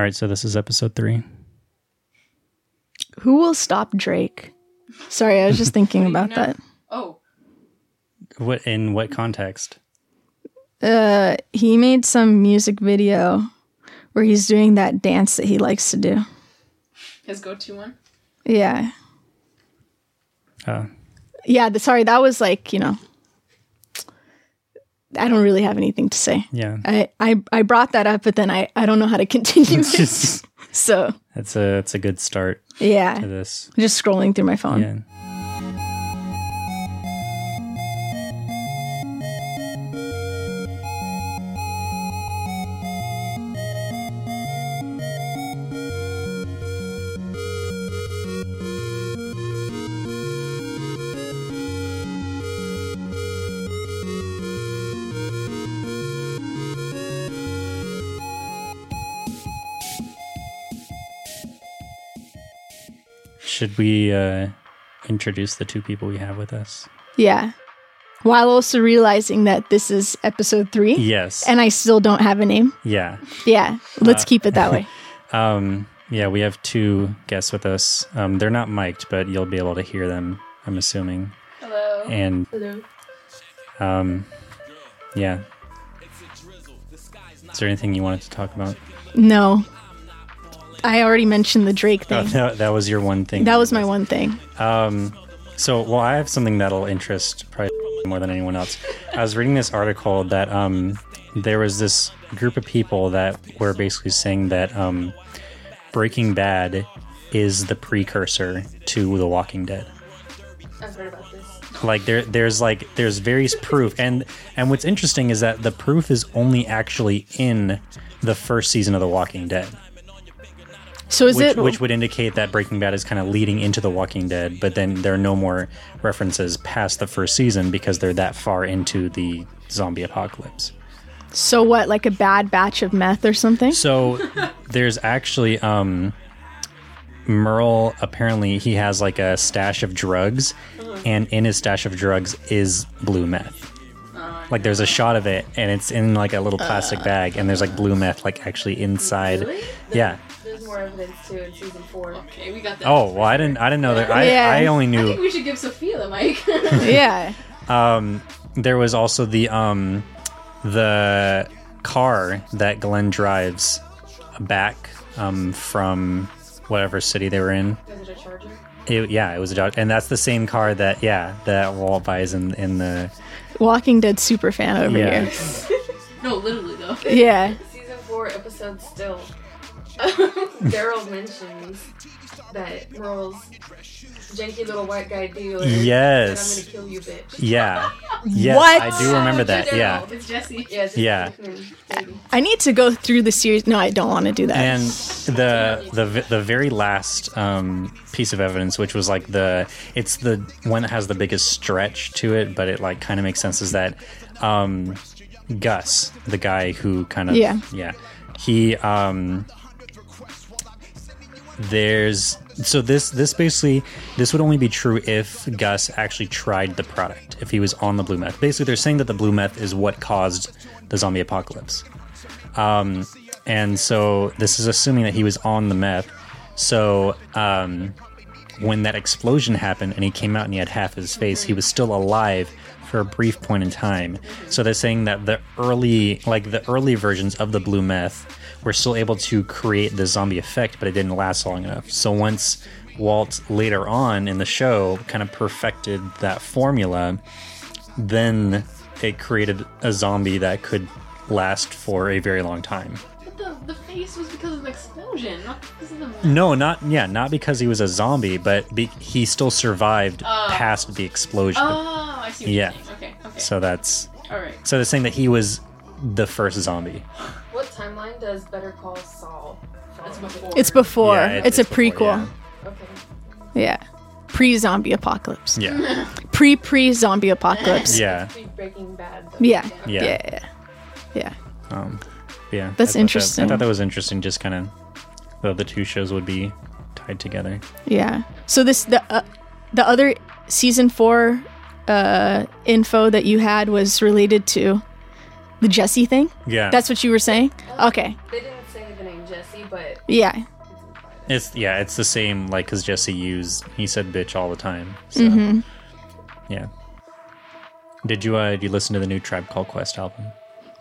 All right, so this is episode three. Who will stop Drake? Sorry, I was just thinking about that. Oh, What in what context? Uh, he made some music video where he's doing that dance that he likes to do. his go-to one. Yeah, Uh, yeah. The, sorry, that was like you know. I don't really have anything to say. yeah, I, I, I brought that up, but then I, I don't know how to continue it. So that's a that's a good start yeah, to this. just scrolling through my phone. Yeah. Should we uh, introduce the two people we have with us? Yeah. While also realizing that this is episode three, Yes. and I still don't have a name. yeah. Yeah, let's keep it that way. Um, yeah, we have two guests with us. Um, they're not mic'd, but you'll be able to hear them, I'm assuming. Hello. And Hello. um, yeah. Is there anything you wanted to talk about? No, I already mentioned the Drake Oh, thing. that, that was your one thing. That was my one thing. Um, so, well, I have something that'll interest probably more than anyone else. I was reading this article that um, there was this group of people that were basically saying that um, Breaking Bad is the precursor to The Walking Dead. I've heard about this. Like there, there's like there's various proof, and and what's interesting is that the proof is only actually in the first season of The Walking Dead. So is which, it? which would indicate that Breaking Bad is kind of leading into The Walking Dead, but then there are no more references past the first season because they're that far into the zombie apocalypse. so what? Like a bad batch of meth or something? So there's actually um Merle apparently he has like a stash of drugs and in his stash of drugs is blue meth. Like there's a shot of it and it's in like a little plastic bag and there's like blue meth like actually inside. Really? Yeah. There's more evidence too in season four. Okay, we got that. Oh, well I didn't I didn't know that. I Yeah. I only I knew think we should give Sophia the mic. yeah. Um, there was also the um, the car that Glenn drives back um, from whatever city they were in. Is it a charger? It, yeah, it was a Dodge, and that's the same car that yeah that Walt buys in in the Walking Dead super fan over Yeah. here. No, literally though. Yeah. Season four, episode still. Daryl mentions that Merle's janky little white guy dealer. Yes. I'm gonna kill you, bitch. yeah yes What? I do remember that Daryl. yeah It's Jesse. Yeah. It's Yeah. I need to go through the series. No, I don't want to do that. and the the the very last um, piece of evidence, which was like the it's the one that has the biggest stretch to it, but it like kind of makes sense. Is that um, Gus, the guy who kind of Yeah. yeah he um, there's so this this basically this would only be true if Gus actually tried the product if he was on the blue meth. Basically, they're saying that the blue meth is what caused the zombie apocalypse. Um, and so this is assuming that he was on the meth. So um, when that explosion happened and he came out and he had half his face, he was still alive for a brief point in time. So they're saying that the early, like the early versions of the blue meth, were still able to create the zombie effect, but it didn't last long enough. So once Walt later on in the show kind of perfected that formula, then it created a zombie that could last for a very long time. But the, the face was because of the explosion, not because of the. No, not yeah, not because he was a zombie, but be, he still survived oh. past the explosion. Oh, I see what Yeah. you're saying. Okay, okay. So that's All right. so they're saying that he was the first zombie. What does Better Call Saul? It's before. it's before. Yeah, it- it's, a it's before, prequel. Okay. Yeah. Pre zombie apocalypse. Yeah, Pre pre zombie apocalypse. yeah, Pre Breaking Bad. Though. Yeah. Yeah. Yeah. Yeah. yeah. um, yeah. That's I thought that- interesting. I thought that was interesting. Just kind of the the two shows would be tied together. Yeah. So this the uh, the other season 4 uh info that you had was related to the Jesse thing? Yeah, That's what you were saying? Okay. They didn't say say the name Jesse, but Yeah. It's yeah, it's the same like because Jesse used he said bitch all the time. So Mm-hmm. yeah. Did you uh did you listen to the new Tribe Called Quest album?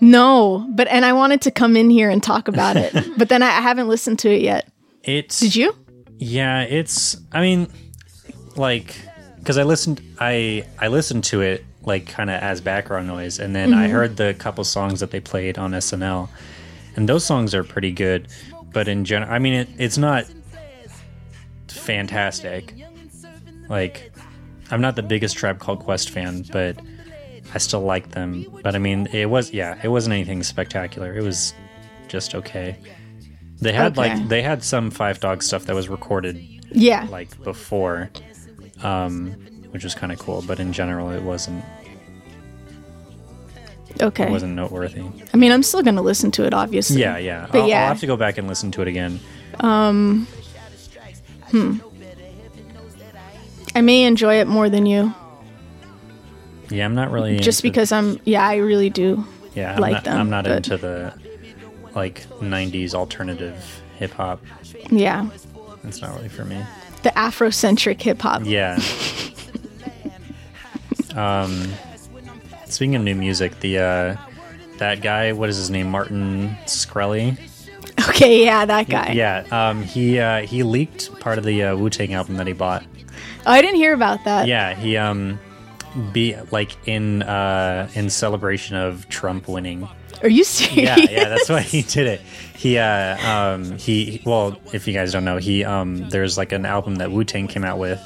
No, but and I wanted to come in here and talk about it, but then I, I haven't listened to it yet. It's Did you? Yeah, it's. I mean, like, because I listened, I I listened to it like kind of as background noise, and then I heard the couple songs that they played on SNL, and those songs are pretty good. But in general, I mean, it, it's not fantastic. Like, I'm not the biggest Tribe Called Quest fan, but I still like them. But I mean, it was yeah, it wasn't anything spectacular. It was just okay. They had Okay. like they had some Phife Dawg stuff that was recorded Yeah. like before, um, which was kind of cool. But in general, it wasn't it Okay. wasn't noteworthy. I mean, I'm still gonna listen to it, obviously. Yeah, yeah. But I'll, yeah. I'll have to go back and listen to it again. Um. Hmm. I may enjoy it more than you, Yeah, I'm not really just because I'm. Yeah, I really do. yeah, I'm like not, them, I'm not but- into the like '90s alternative hip hop. Yeah, It's not really for me. the Afrocentric hip hop. Yeah. um, speaking of new music, the uh, that guy, what is his name? Martin Shkreli. Okay, yeah, that guy. Yeah, um, he uh, he leaked part of the uh, Wu Tang album that he bought. Oh, I didn't hear about that. Yeah, he um, be like in uh, in celebration of Trump winning. Are you serious? Yeah, yeah, that's why he did it. He uh, um, he well, if you guys don't know, he um, there's like an album that Wu Tang came out with,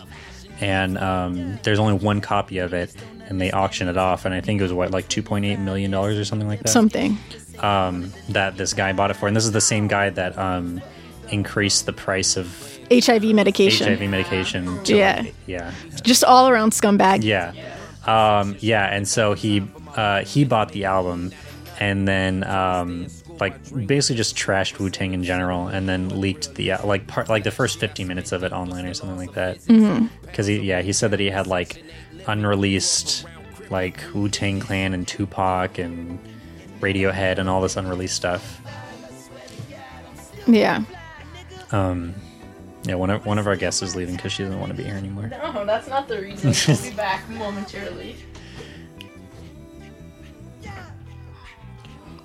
and um, there's only one copy of it, and they auctioned it off, and I think it was what like 2.8 million dollars or something like that. Something. um, that this guy bought it for, and this is the same guy that um, increased the price of HIV medication. HIV medication. To, Yeah. yeah, Just all around scumbag. yeah, um, yeah. And so he uh, he bought the album, and then um, like basically just trashed Wu Tang in general, and then leaked the uh, like part like the first 15 minutes of it online or something like that. Because he yeah he said that he had like unreleased like Wu Tang Clan and Tupac and Radiohead and all this unreleased stuff. Yeah. Um, yeah, one of one of our guests is leaving because she doesn't want to be here anymore. no, that's not the reason. I'll be back momentarily.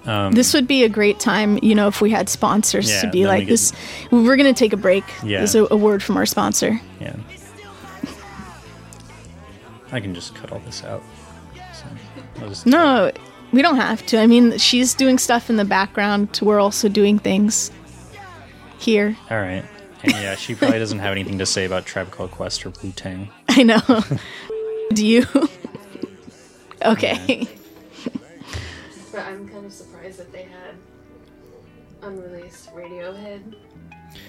Um, This would be a great time, you know, if we had sponsors Yeah, to be like we could- this. We're gonna take a break. Yeah. This is a, a word from our sponsor. yeah, I can just cut all this out. So, I'll just- No, we don't have to. I mean, she's doing stuff in the background. We're also doing things here. All right. And yeah, she probably doesn't have anything to say about Tribe Called Quest or Wu Tang. I know. Do you? okay. But I'm kind of surprised that they had unreleased Radiohead.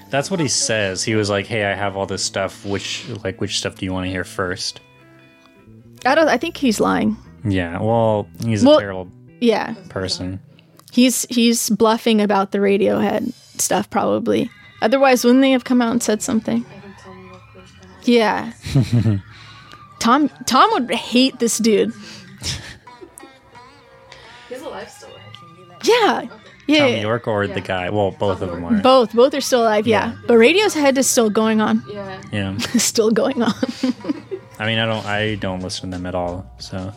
That's what he says. He was like, "Hey, I have all this stuff. Which like which stuff do you want to hear first? I don't. I think he's lying. Yeah. Well, he's a terrible Yeah, person. he's he's bluffing about the Radiohead stuff probably. Otherwise, wouldn't they have come out and said something? I think Thom Yorke was. Yeah. Tom Tom would hate this dude. Yeah. Yeah. Thom Yorke or the guy? Well, both of them are. Both both are still alive. Yeah. But Radiohead is still going on. Yeah. Yeah. still going on. I mean, I don't. I don't listen to them at all. So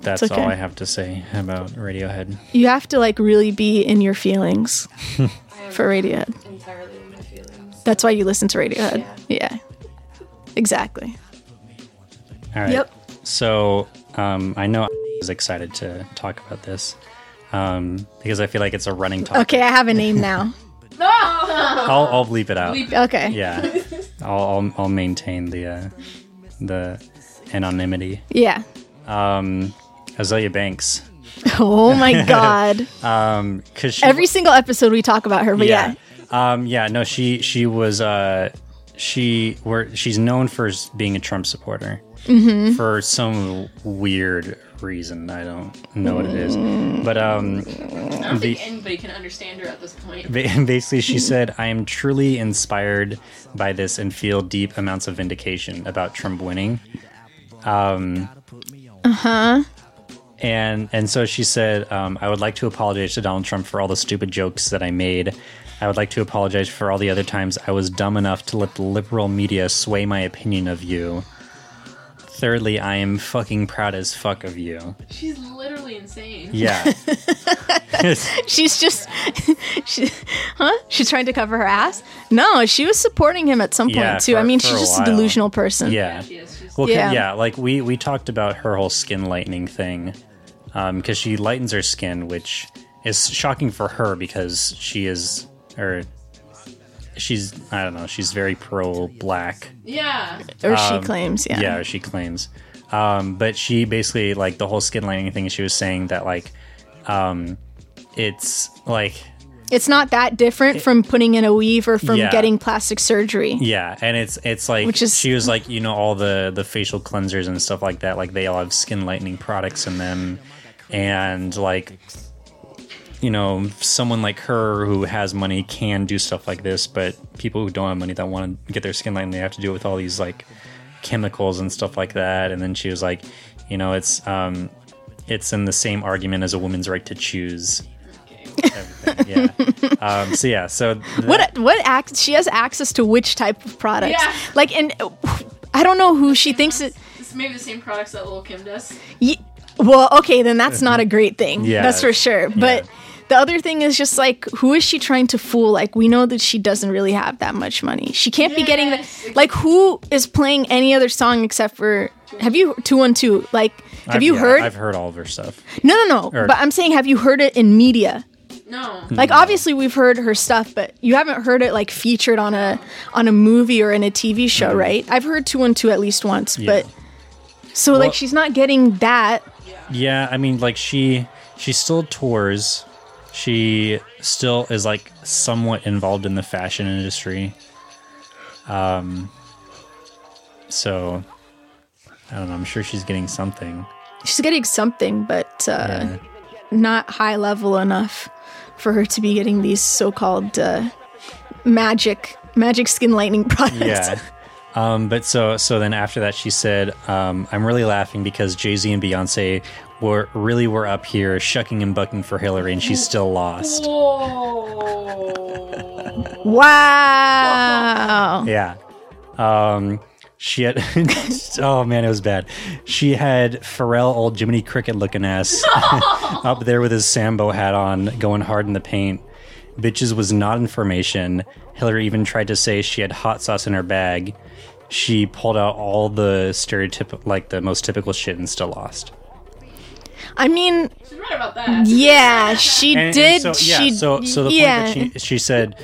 that's okay. all I have to say about Radiohead. you have to like really be in your feelings for Radiohead. entirely in my feelings. That's why you listen to Radiohead. Yeah. Exactly. All right. Yep. So um, I know I was excited to talk about this um, because I feel like it's a running topic. Okay, I have a name now. I'll, I'll bleep it out. Okay. Yeah. I'll, I'll I'll maintain the uh, the anonymity. Yeah. Um, Azealia Banks. Oh my god. Um, cause she, Every single episode we talk about her, but yeah. Um, yeah, no, she she was uh, she were she's known for being a Trump supporter Mm-hmm. for some weird reason. I don't know what it is, but um, I don't The- think anybody can understand her at this point. basically she said, "I am truly inspired by this and feel deep amounts of vindication about Trump winning." Um, Uh huh. and and so she said, um, "I would like to apologize to Donald Trump for all the stupid jokes that I made. I would like to apologize for all the other times I was dumb enough to let the liberal media sway my opinion of you. Thirdly, I am fucking proud as fuck of you. She's literally insane. Yeah, She's just, she, huh? She's trying to cover her ass. No, she was supporting him at some point Yeah, too. I mean, for she's a just a while. delusional person. yeah." She is. She's Well, 'cause- Yeah. yeah. like we we talked about her whole skin lightening thing, um, because she lightens her skin, which is shocking for her because she is or she's I don't know she's very pro black. yeah. Or she Um, claims, yeah. Yeah, she claims. Um, but she basically like the whole skin lightening thing. She was saying that like, um, it's like It's not that different from putting in a weave or from Yeah. getting plastic surgery. Yeah, and it's it's like Which is- she was like you know all the the facial cleansers and stuff like that. Like they all have skin lightening products in them, and like you know someone like her who has money can do stuff like this, but people who don't have money that want to get their skin lightened, they have to do it with all these like chemicals and stuff like that. And then she was like, you know, it's um it's in the same argument as a woman's right to choose. Yeah. Um, so yeah. So that- What what act? She has access to which type of products? Yeah. Like, and I don't know who she thinks it. It's maybe the same products that Lil Kim does. Ye- well, okay, then that's not a great thing. Yeah. that's for sure. But the other thing is just like, who is she trying to fool? Like, we know that she doesn't really have that much money. She can't be getting that. Like, who is playing any other song except for? Have you two one two? Like, have I've- you yeah, heard? I've heard all of her stuff. no, no, no. Or- but I'm saying, have you heard it in media? No. Like obviously we've heard her stuff, but you haven't heard it like featured on a on a movie or in a TV show, right? I've heard 212 at least once, Mm-hmm. Yeah. but so Well- like she's not getting that. Yeah, I mean, like she she still tours. She still is like somewhat involved in the fashion industry. Um. So, I don't know. I'm sure she's getting something. She's getting something, but uh, Yeah. not high level enough for her to be getting these so-called uh, magic magic skin lightning products. Yeah. Um, but so so then after that she said, um, I'm really laughing because Jay Z and Beyonce were really were up here shucking and bucking for Hillary and she's still lost. Whoa. Wow. Yeah. Um, she had. oh man, it was bad. She had Pharrell, old Jiminy Cricket looking ass, up there with his Sambo hat on, going hard in the paint. Bitches was not information. Hillary even tried to say she had hot sauce in her bag. She pulled out all the stereotypical, like the most typical shit, and still lost. I mean, She's right about that. yeah, she And- and did. so, yeah. she so, so the yeah. point that she she said,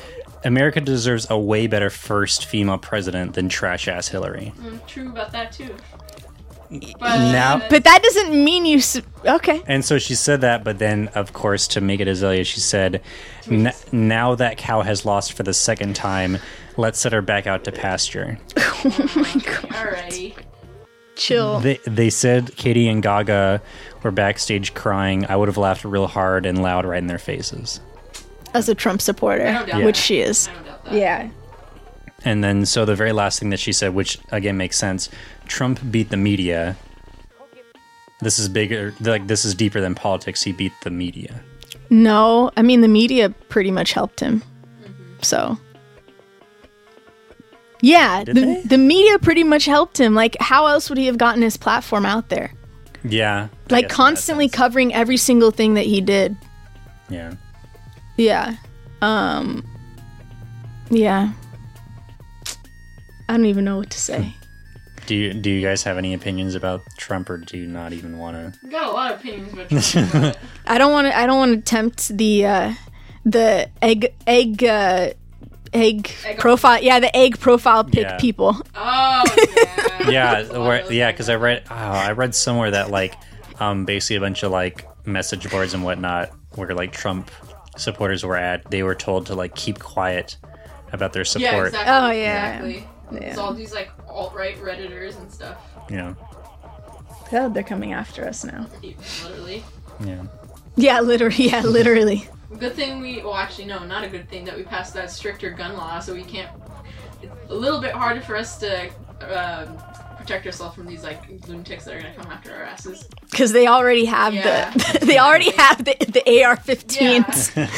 America deserves a way better first female president than trash ass Hillary. Mm, True about that too. But Now- but that doesn't mean you. S- okay. And so she said that, but then, of course, to make it Azealia, she said, "N- "Now that cow has lost for the second time, let's set her back out to pasture." Oh alrighty. Chill. They they said Katy and Gaga were backstage crying. I would have laughed real hard and loud right in their faces. as a Trump supporter, don't doubt which that. she is. I don't doubt that. Yeah. And then, so the very last thing that she said, which again makes sense, Trump beat the media. This is bigger, like this is deeper than politics. He beat the media. No, I mean the media pretty much helped him. So. Yeah, Did the, they? the media pretty much helped him. Like, how else would he have gotten his platform out there? Yeah, I Like, guess in that constantly sense. covering every single thing that he did. Yeah. Yeah. Um. Yeah. I don't even know what to say. Do you do you guys have any opinions about Trump, or do you not even want to? I've got a lot of opinions about Trump. but I don't want to. I don't want to tempt the uh, the egg egg uh, egg, Egg- profile. Yeah, the egg profile pick Yeah. people. oh yeah. yeah, That's a lot where, yeah, because I read, oh, I read somewhere that like, um, basically a bunch of like message boards and whatnot, where like Trump supporters were at, they were told to like keep quiet about their support. Yeah, exactly. Oh, yeah. Exactly. It's all these like alt right redditors and stuff. Yeah. know, Oh, they're coming after us now. Literally. yeah, Yeah, literally. Yeah, literally. Good thing we. Well, actually, no, not a good thing that we passed that stricter gun law, so we can't. It's a little bit harder for us to um, protect ourselves from these like lunatics that are gonna come after our asses. because they already have Yeah. the they already have the, the AR-15s. It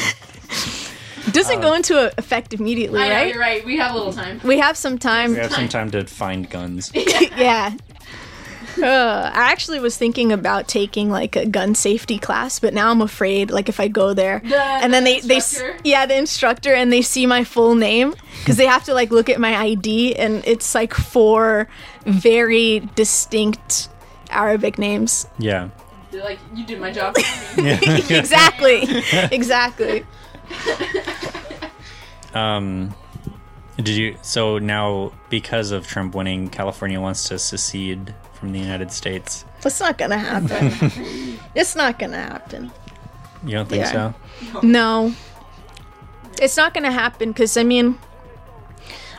doesn't go into effect immediately, I know, right? you're right. We have a little time. We have some time. We have some time to find guns. yeah. Uh, I actually was thinking about taking like a gun safety class, but now I'm afraid. Like if I go there The- and then the they they s- instructor? yeah the instructor and they see my full name because they have to like look at my ID and it's like four very distinct Arabic names. Yeah. They're like, you did my job. exactly, exactly. Um, did you? So now, because of Trump winning, California wants to secede from the United States. It's not gonna happen. it's not gonna happen. You don't think Yeah. so? No. It's not going to happen because, I mean,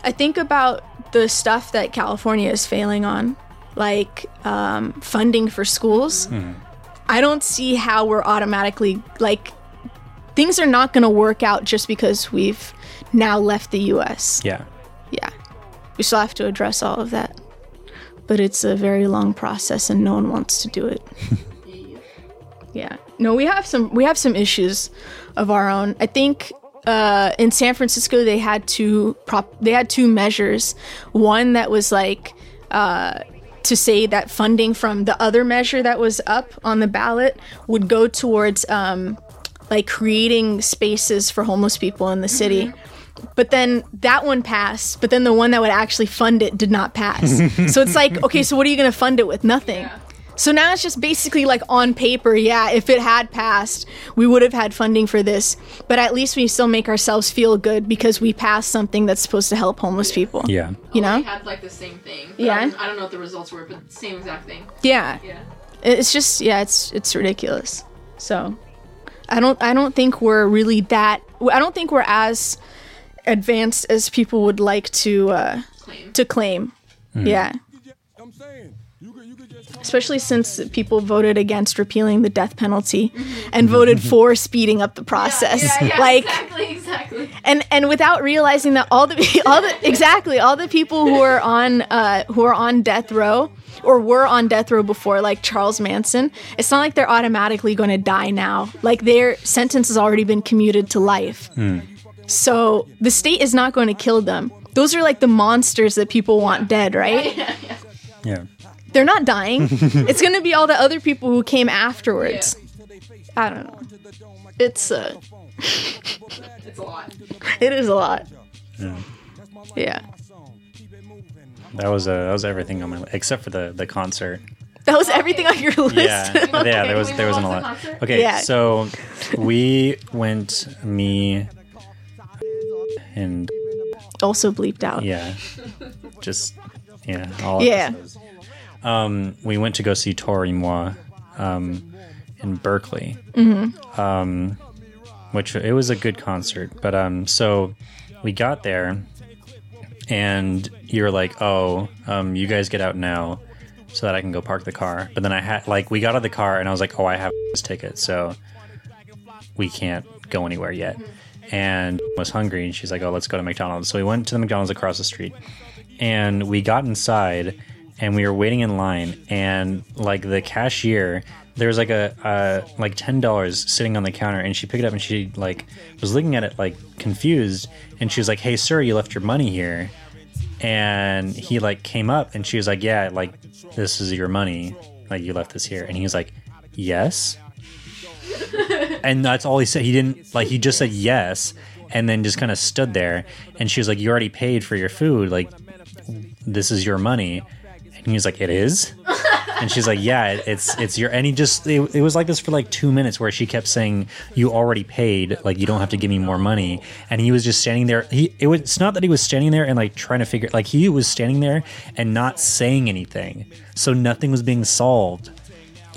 I think about the stuff that California is failing on, like um, funding for schools. I don't see how we're automatically, like, things are not going to work out just because we've now left the US. Yeah. Yeah. We still have to address all of that. But it's a very long process and no one wants to do it. Yeah. No, we have some we have some issues of our own. I think uh, in San Francisco they had two prop they had two measures. One that was like uh, to say that funding from the other measure that was up on the ballot would go towards um, like creating spaces for homeless people in the city. But then that one passed, but then the one that would actually fund it did not pass. so it's like, okay, so what are you going to fund it with? Nothing. So now it's just basically like on paper, yeah, if it had passed, we would have had funding for this. But at least we still make ourselves feel good because we passed something that's supposed to help homeless people. Yeah. You know? We had like the same thing. Yeah. I don't, I don't know what the results were, but same exact thing. Yeah. Yeah. It's just yeah, it's it's ridiculous. So I don't I don't think we're really that I don't think we're as advanced as people would like to uh Claim. to claim. Yeah. Especially since people voted against repealing the death penalty and voted for speeding up the process. Yeah, yeah, like exactly, exactly. and and without realizing that all the all the exactly all the people who are on uh, who are on death row or were on death row before, like Charles Manson, it's not like they're automatically going to die now. Like their sentence has already been commuted to life. So the state is not going to kill them. Those are like the monsters that people want dead, right? Yeah, yeah. Yeah. They're not dying. it's going to be all the other people who came afterwards. I don't know. It's uh, It's a lot. it is a lot. Yeah. Yeah. That was uh, that was everything on my li- except for the the concert. That was everything on your list. Yeah, yeah. There was Can we there wasn't a lot. Okay, Yeah. so we went me and also bleeped out. yeah, just yeah, all Yeah. episodes. Um, we went to go see Toro y Moi, um, in Berkeley. Mm-hmm. Um, which it was a good concert, but um, so we got there, and you were like, "Oh, um, you guys get out now." So that I can go park the car, but then I had like we got out of the car and I was like, "Oh, I have this ticket, so we can't go anywhere yet." And was hungry, and she's like, "Oh, let's go to McDonald's." So we went to the McDonald's across the street, and we got inside, and we were waiting in line, and like the cashier, there was like a uh, like ten dollars sitting on the counter, and she picked it up and she like was looking at it like confused, and she was like, "Hey, sir, you left your money here." And he like came up, and she was like, "Yeah, like this is your money, like you left this here," and he was like, "Yes." and that's all he said. He didn't like he just said yes, and then just kind of stood there. And she was like, "You already paid for your food. Like this is your money." And he was like, "It is." And she's like, "Yeah, it- it's it's your." And he just it, it was like this for like two minutes where she kept saying, "You already paid. Like you don't have to give me more money." And he was just standing there. He it was it's not that he was standing there and like trying to figure like he was standing there and not saying anything, so nothing was being solved.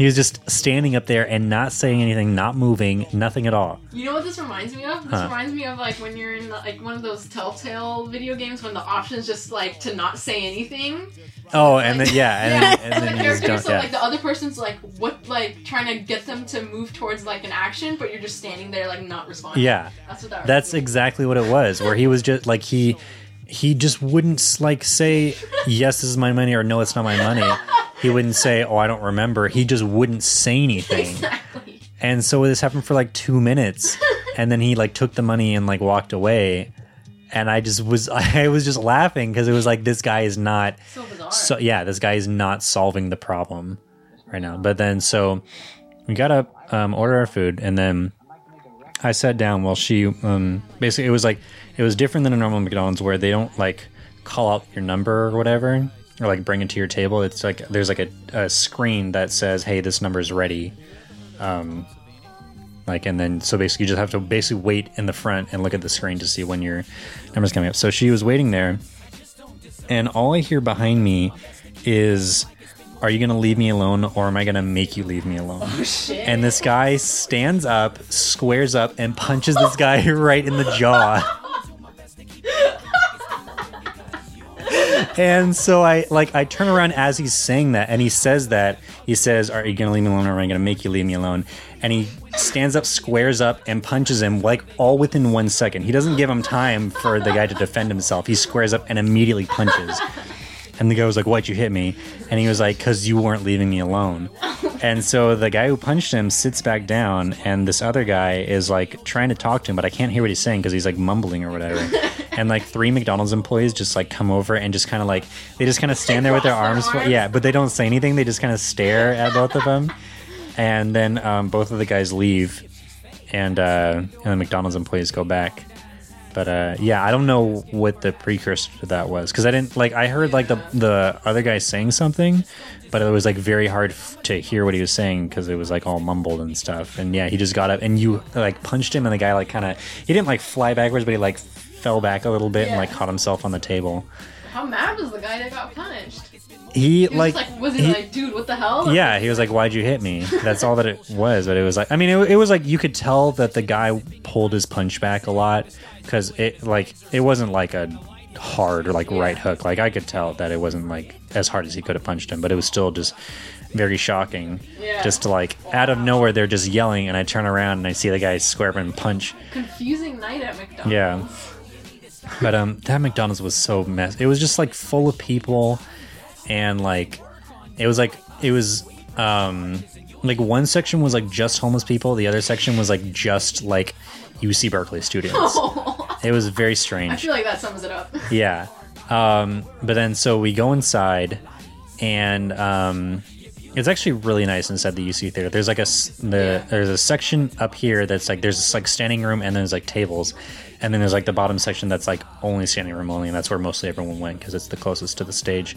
He was just standing up there and not saying anything, not moving, nothing at all. You know what this reminds me of? This Huh. reminds me of like when you're in like one of those Telltale video games when the option is just like to not say anything. Oh, and then yeah, and yeah, then, and then the you just so Yeah. like the other person's like what, like trying to get them to move towards like an action, but you're just standing there like not responding. Yeah. that's what that. That's reminds me of. exactly what it was. Where he was just like he he just wouldn't like say yes, this is my money or no, it's not my money. He wouldn't say, "Oh, I don't remember." He just wouldn't say anything. Exactly. And so this happened for like two minutes, and then he like took the money and like walked away. And I just was I was just laughing because it was like this guy is not So bizarre. so yeah this guy is not solving the problem right now. But then so we got up, um, order our food, and then I sat down while she um, basically it was like it was different than a normal McDonald's where they don't like call out your number or whatever or like bring it to your table. It's like there's like a, a screen that says, "Hey, this number is ready." Um, like and then so basically you just have to basically wait in the front and look at the screen to see when your number's coming up. So she was waiting there, and all I hear behind me is. Are you gonna leave me alone, or am I gonna make you leave me alone? Shit. And this guy stands up, squares up, and punches this guy right in the jaw. And so I like I turn around as he's saying that, and he says that he says, "Are you gonna leave me alone, or am I gonna make you leave me alone?" And he stands up, squares up, and punches him like all within one second. He doesn't give him time for the guy to defend himself. He squares up and immediately punches. And the guy was like, Why'd you hit me? And he was like, Because you weren't leaving me alone. And so the guy who punched him sits back down, and this other guy is like trying to talk to him, but I can't hear what he's saying because he's like mumbling or whatever. And like three McDonald's employees just like come over and just kind of like, they just kind of stand there with their arms. arms. Yeah, but they don't say anything. They just kind of stare at both of them. And then um, both of the guys leave, and, uh, and the McDonald's employees go back. But uh, yeah, I don't know what the precursor to that was because I didn't like. I heard like the the other guy saying something, but it was like very hard f- to hear what he was saying because it was like all mumbled and stuff. And yeah, he just got up and you like punched him, and the guy like kind of he didn't like fly backwards, but he like fell back a little bit and like caught himself on the table. How mad was the guy that got punched? He, He was like, like, was he, he- like, dude, what the hell? yeah, he was like, "Why'd you hit me?" That's all that it was. But it was like, I mean, it, it was like you could tell that the guy pulled his punch back a lot because it like it wasn't like a hard or like right hook. Like I could tell that it wasn't like as hard as he could have punched him, but it was still just very shocking. Yeah. Just to like out of nowhere, they're just yelling, and I turn around and I see the guy square up and punch. Confusing night at McDonald's. Yeah. But um, that McDonald's was so mess. It was just like full of people, and like, it was like it was um, like one section was like just homeless people. The other section was like just like UC Berkeley students. It was very strange. I feel like that sums it up. Yeah. Um, but then so we go inside, and um, it's actually really nice inside the UC theater. There's like a the there's a section up here that's like there's this like standing room and then there's like tables, and then there's like the bottom section that's like only standing room only, and that's where mostly everyone went because it's the closest to the stage.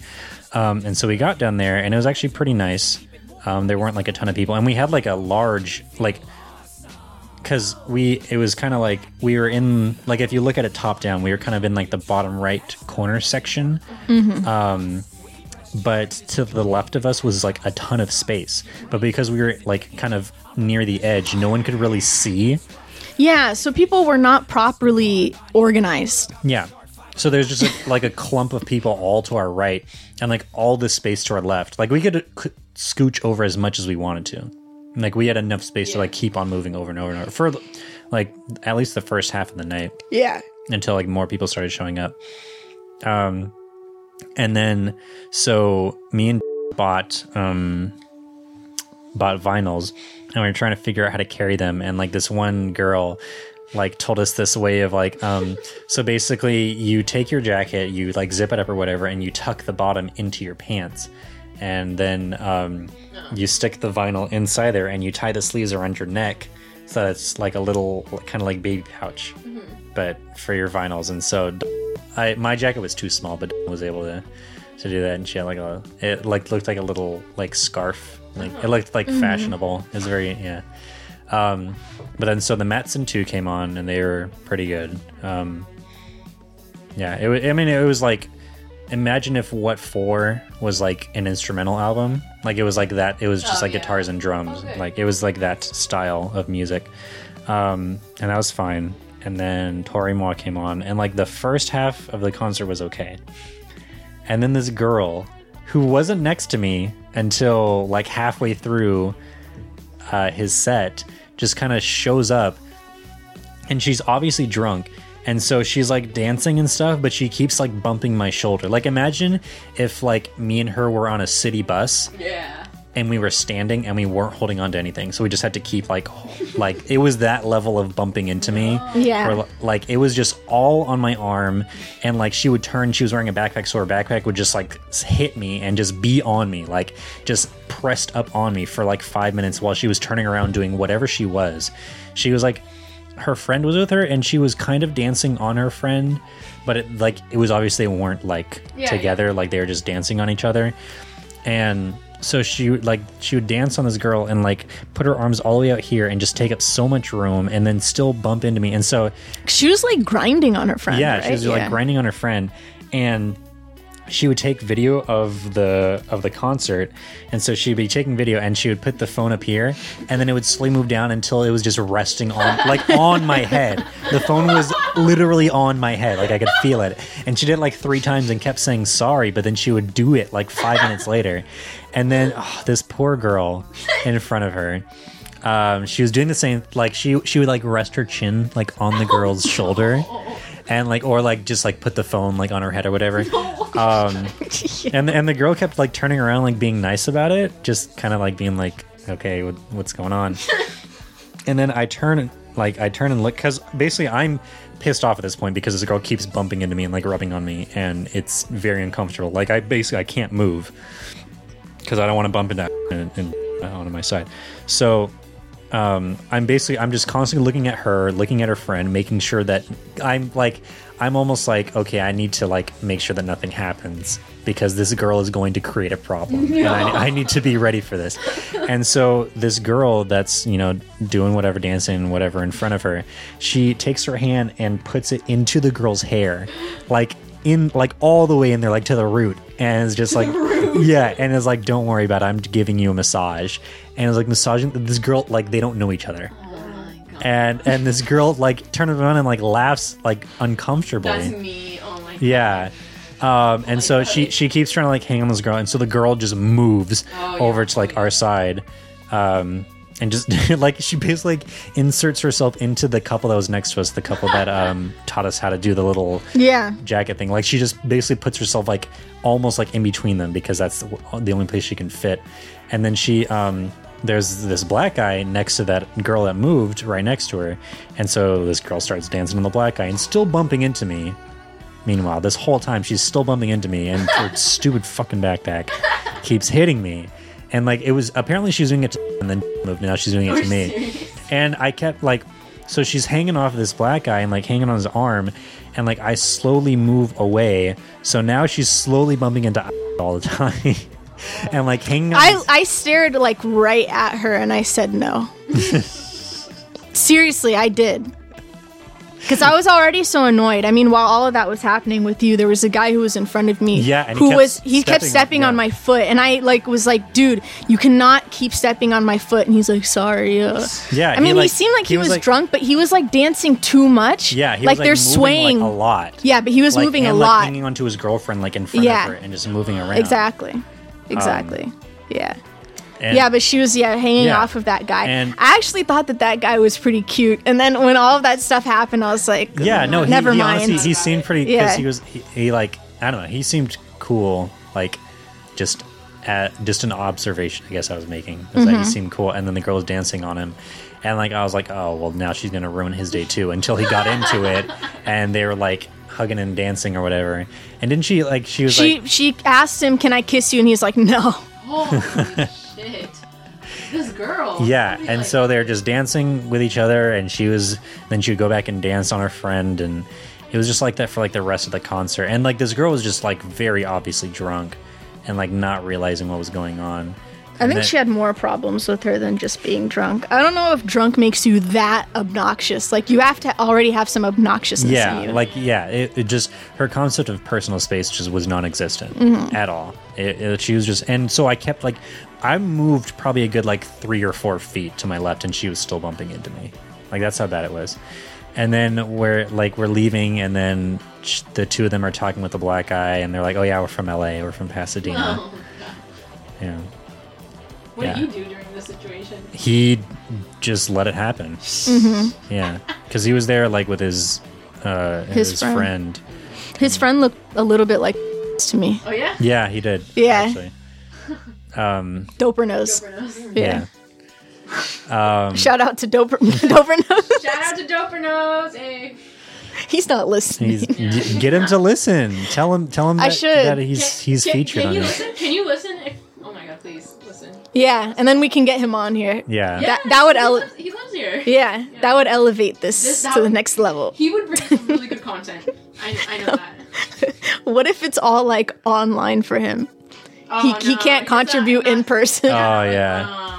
Um, and so we got down there, and it was actually pretty nice. Um, there weren't like a ton of people, and we had like a large like because we it was kind of like we were in like if you look at it top down we were kind of in like the bottom right corner section um but to the left of us was like a ton of space but because we were like kind of near the edge no one could really see Yeah, so people were not properly organized. yeah so there's just a, like a clump of people all to our right and like all this space to our left like we could scooch over as much as we wanted to like we had enough space to like keep on moving over and over and over for like at least the first half of the night Yeah. until like more people started showing up. Um, and then so me and bought um bought vinyls, and we were trying to figure out how to carry them. And like this one girl like told us this way of like um so basically you take your jacket you like zip it up or whatever and you tuck the bottom into your pants. And then um you stick the vinyl inside there and you tie the sleeves around your neck so that it's like a little kind of like baby pouch but for your vinyls. And so I my jacket was too small but was able to to do that. And she had like a it like looked like a little like scarf like it looked like fashionable. It was very yeah. Um but then so the Mattson 2 came on and they were pretty good. Um yeah it, wa- I mean it was like imagine if what 4 was like an instrumental album. Like it was like that it was just Oh, like yeah. guitars and drums. Okay. like it was like that style of music. Um and that was fine. And then Toro y Moi came on and like the first half of the concert was okay. And then this girl who wasn't next to me until like halfway through uh, his set just kind of shows up and she's obviously drunk And so she's like dancing and stuff, but she keeps like bumping my shoulder. Like imagine if like me and her were on a city bus Yeah. And we were standing and we weren't holding on to anything. So we just had to keep like like it was that level of bumping into me. Yeah. Where, like it was just all on my arm and like she would turn, she was wearing a backpack, so her backpack would just like hit me and just be on me, like just pressed up on me for like five minutes while she was turning around doing whatever she was. She was like her friend was with her and she was kind of dancing on her friend, but it like it was obvious they weren't like Yeah, together, like they were just dancing on each other and so she would like she would dance on this girl and like put her arms all the way out here and just take up so much room and then still bump into me. And so She was like grinding on her friend. yeah right? she was like grinding on her friend. And she would take video of the of the concert. And so she'd be taking video and she would put the phone up here and then it would slowly move down until it was just resting on like on my head. The phone was literally on my head like i could feel it. And she did it like three times and kept saying sorry but then she would do it like five minutes later and then oh, this poor girl in front of her um, she was doing the same like she she would like rest her chin like on the girl's shoulder and like or like just like put the phone like on her head or whatever. Um and and the girl kept like turning around like being nice about it just kind of like being like okay what, what's going on? And then i turn like i turn and look because basically i'm pissed off at this point because this girl keeps bumping into me and like rubbing on me and it's very uncomfortable. Like i basically i can't move because i don't want to bump into and, and onto my side so um, I'm basically I'm just constantly looking at her, looking at her friend, making sure that I'm like I'm almost like okay, I need to like make sure that nothing happens because this girl is going to create a problem, and I, I need to be ready for this. And so this girl that's you know doing whatever, dancing whatever in front of her, she takes her hand and puts it into the girl's hair, like in like all the way in there, like to the root, and it's just like yeah, and it's like don't worry about it, I'm giving you a massage, and it's like massaging this girl like they don't know each other. Oh and and this girl like turns around and like laughs like uncomfortably. That's me. Oh my god. yeah. Um and so she she keeps trying to like hang on this girl and so the girl just moves Oh, over yeah. to like our side. Um and just like she basically like inserts herself into the couple that was next to us the couple that um taught us how to do the little Yeah. jacket thing. Like she just basically puts herself like almost like in between them because that's the, the only place she can fit. And then she um there's this black guy next to that girl that moved right next to her. And so this girl starts dancing on the black guy and still bumping into me. Meanwhile, this whole time she's still bumping into me and her stupid fucking backpack keeps hitting me. And like it was apparently she was doing it to and then moved. Now she's doing it to oh, me. And I kept like, so she's hanging off of this black guy and like hanging on his arm, and like I slowly move away. So now she's slowly bumping into all the time, and like hanging on. I, his- I stared like right at her and I said no. Seriously, I did. Because I was already so annoyed. I mean, while all of that was happening with you, there was a guy who was in front of me. Yeah, and he who kept was he kept stepping on- on my foot, and I like was like, "Dude, you cannot keep stepping on my foot." And he's like, "Sorry." Uh. yeah, I mean, he, like- seemed like he, was, like- drunk, but he was like dancing too much. Yeah, he like was, like they're moving, swaying like, a lot. Yeah, but he was moving a and, like, lot. hanging onto his girlfriend like in front Yeah. of her and just moving around. Exactly. Exactly. yeah. And- yeah, but she was yeah hanging Yeah. off of that guy. And- I actually thought that that guy was pretty cute, and then when all of that stuff happened, I was like, Yeah, no, he, never he mind. honestly he seemed pretty because Yeah. he was he, he like I don't know he seemed cool like just at just an observation I guess I was making is Mm-hmm. that he seemed cool and then the girl was dancing on him and like I was like oh well now she's gonna ruin his day too until he got into it and they were like hugging and dancing or whatever and didn't she like she was she like she asked him, "Can I kiss you?" And he's like, "No." Shit. This girl. yeah and like- so they're just dancing with each other and she was then she would go back and dance on her friend and it was just like that for like the rest of the concert and like this girl was just like very obviously drunk and like not realizing what was going on I think she had more problems with her than just being drunk. I don't know if drunk makes you that obnoxious. Like you have to already have some obnoxiousness yeah in you. like yeah it, it just her concept of personal space just was non-existent Mm-hmm. at all it, it- she was just and so i kept like i moved probably a good like three or four feet to my left and she was still bumping into me like that's how bad it was and then we're like we're leaving and then sh- the two of them are talking with the black guy and they're like oh yeah we're from la we're from pasadena Oh, yeah What Yeah. do you do during this situation? he just let it happen Mm-hmm. yeah because he was there like with his uh, His his, friend. friend. His friend looked a little bit like to me. Oh yeah. Yeah, he did. Yeah. Actually. Um, Doper nose. Doper nose. Yeah. yeah. Um, Shout out to Doper Doper nose. Shout out to Doper nose. Hey. He's not listening. he's g- get him to listen. Tell him. Tell him I that, should. that he's he's can, featured Can on you it. listen? Can you listen? If, oh my god, please listen. yeah, and then we can get him on here. Yeah. That- that would he ele- lives, he lives here. Yeah, that would elevate this, This- that to the would- next level. He would bring some really good content. I, I know that. What if it's all like online for him? Oh, He, no, he can't contribute not- in person. Oh yeah. Oh.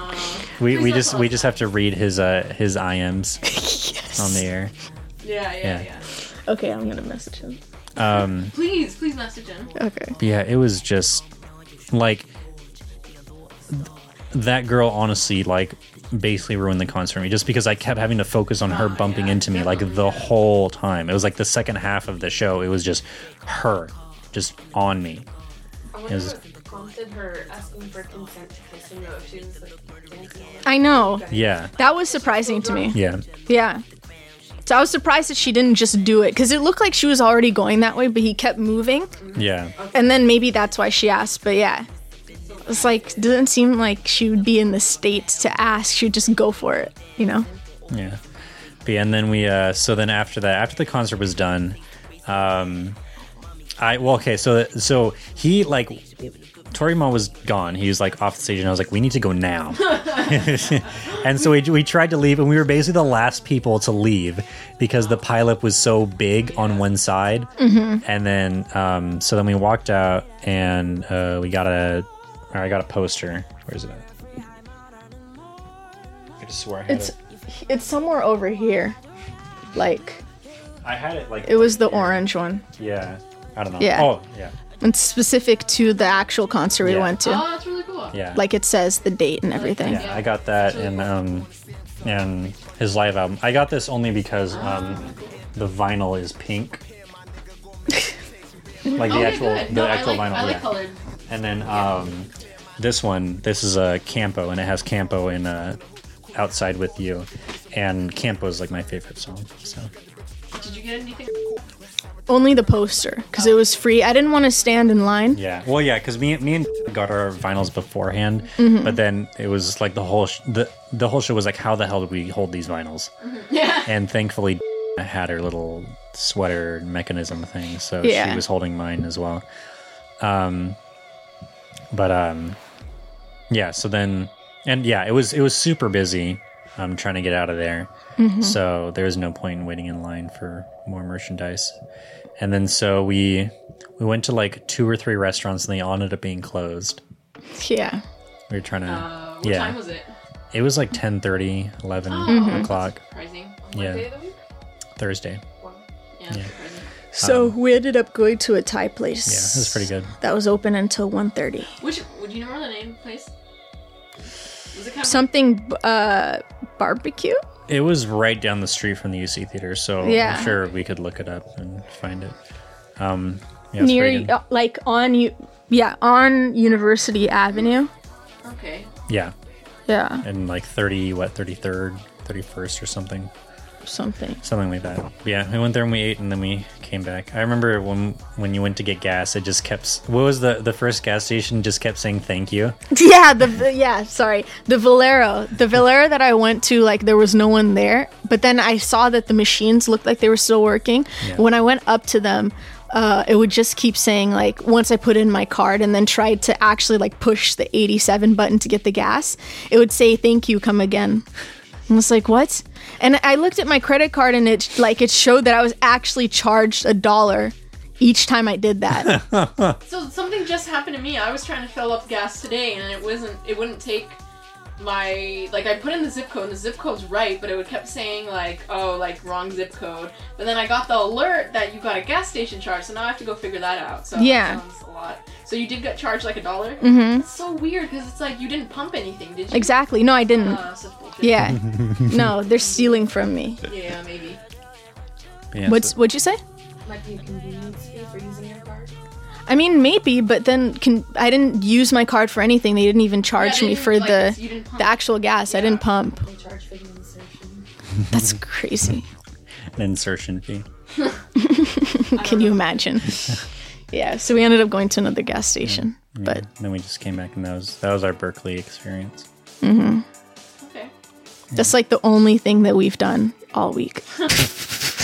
We, we just we just have to read his uh his IMs yes. on the air. Yeah, yeah, Yeah. yeah. Okay, I'm gonna message him. Um, Please, please message him. Okay. yeah, it was just like th- that girl. Honestly, like basically ruined the concert for me just because I kept having to focus on her Oh, bumping yeah, into me like the whole time. It was like the second half of the show. It was just her, just on me. I wonder Is- what prompted her asking for consent to kissing though if she was like dancing. I know. Yeah, That was surprising to me. yeah, Yeah. So I was surprised that she didn't just do it because it looked like she was already going that way, but he kept moving, yeah. Mm-hmm. and then maybe that's why she asked. But yeah, it's like doesn't seem like she would be in the states to ask. She would just go for it, you know? Yeah. But yeah, and then we uh so then after that, after the concert was done, um I well okay, so so he like Toro y Moi was gone. He was like off the stage and I was like, we need to go now. and so we, we tried to leave and we were basically the last people to leave because the pilot was so big on one side. And then um so then we walked out and uh we got a or I got a poster. Where is it at? I just swear I had It's it. it's somewhere over here. Like I had it like it was the here. orange one. Yeah. I don't know. Yeah. Oh, yeah. It's specific to the actual concert we Yeah. went to. Oh, that's really cool. Yeah. Like it says the date and everything. yeah, I got that and um and his live album. I got this only because um the vinyl is pink. like the Okay, actual good. the no, actual I like, vinyl. I like yeah. colored. And then um this one, this is a Campo and it has Campo in uh Outside with You. And Campo is like my favorite song. So Did you get anything? Only the poster because it was free. I didn't want to stand in line. Yeah. Well, yeah, because me, me and got our vinyls beforehand, Mm-hmm. but then it was like the whole sh- the the whole show was like, how the hell did we hold these vinyls? Yeah. And thankfully, I had her little sweater mechanism thing, so Yeah. she was holding mine as well. Um, but um, yeah. So then, and yeah, it was it was super busy. um, trying to get out of there. So there was no point in waiting in line for more merchandise. And then so we we went to like two or three restaurants and they all ended up being closed. Yeah. We were trying to Uh, what yeah. time was it? It was like 10 30, 11 Oh, o'clock Surprising. Yeah. Day of the week? Thursday. Wow. Yeah, Yeah. Surprising. So we ended up going to a Thai place. Yeah, it was pretty good. That was open until 1.30. Which would you remember the name of the place? Was it kind of Something uh barbecue? It was right down the street from the UC theater, so Yeah. I'm sure we could look it up and find it. Um, yeah, it's Near uh, like on you yeah, on University Avenue. okay? yeah, Yeah, and like 30, what, 33rd, 31st or something. Something. Something like that. Yeah, we went there and we ate and then we came back. I remember when when you went to get gas, it just kept. What was the the first gas station? Just kept saying thank you. Yeah, the yeah, sorry. The Valero. The Valero that I went to like there was no one there, but then I saw that the machines looked like they were still working. Yeah. When I went up to them, uh, it would just keep saying like once I put in my card and then tried to actually like push the 87 button to get the gas, it would say thank you, come again. I was like, what? And I looked at my credit card and it like it showed that I was actually charged a dollar each time I did that. So something just happened to me. I was trying to fill up gas today, and it wasn't. It wouldn't take my like. I put in the zip code, and the zip code's right, but it would kept saying like, oh, like wrong zip code. But then I got the alert that you got a gas station charge, so now I have to go figure that out. So Yeah. that sounds a lot. So you did get charged like a dollar. Mm hmm It's so weird because it's like you didn't pump anything, did you? Exactly. No, I didn't. Uh. Yeah. no, they're stealing from me. Yeah, maybe. Yeah, What's so- what'd you say? Might be a convenience fee for using your card. I mean, maybe, but then can I didn't use my card for anything. They didn't even charge Yeah, me for like, the you didn't pump. the actual gas. I didn't pump. They charge for the insertion. That's crazy. an insertion fee. Can you imagine? yeah. So we ended up going to another gas station, but And then we just came back, and that was that was our Berkeley experience. Mm-hmm. Okay. that's like the only thing that we've done all week.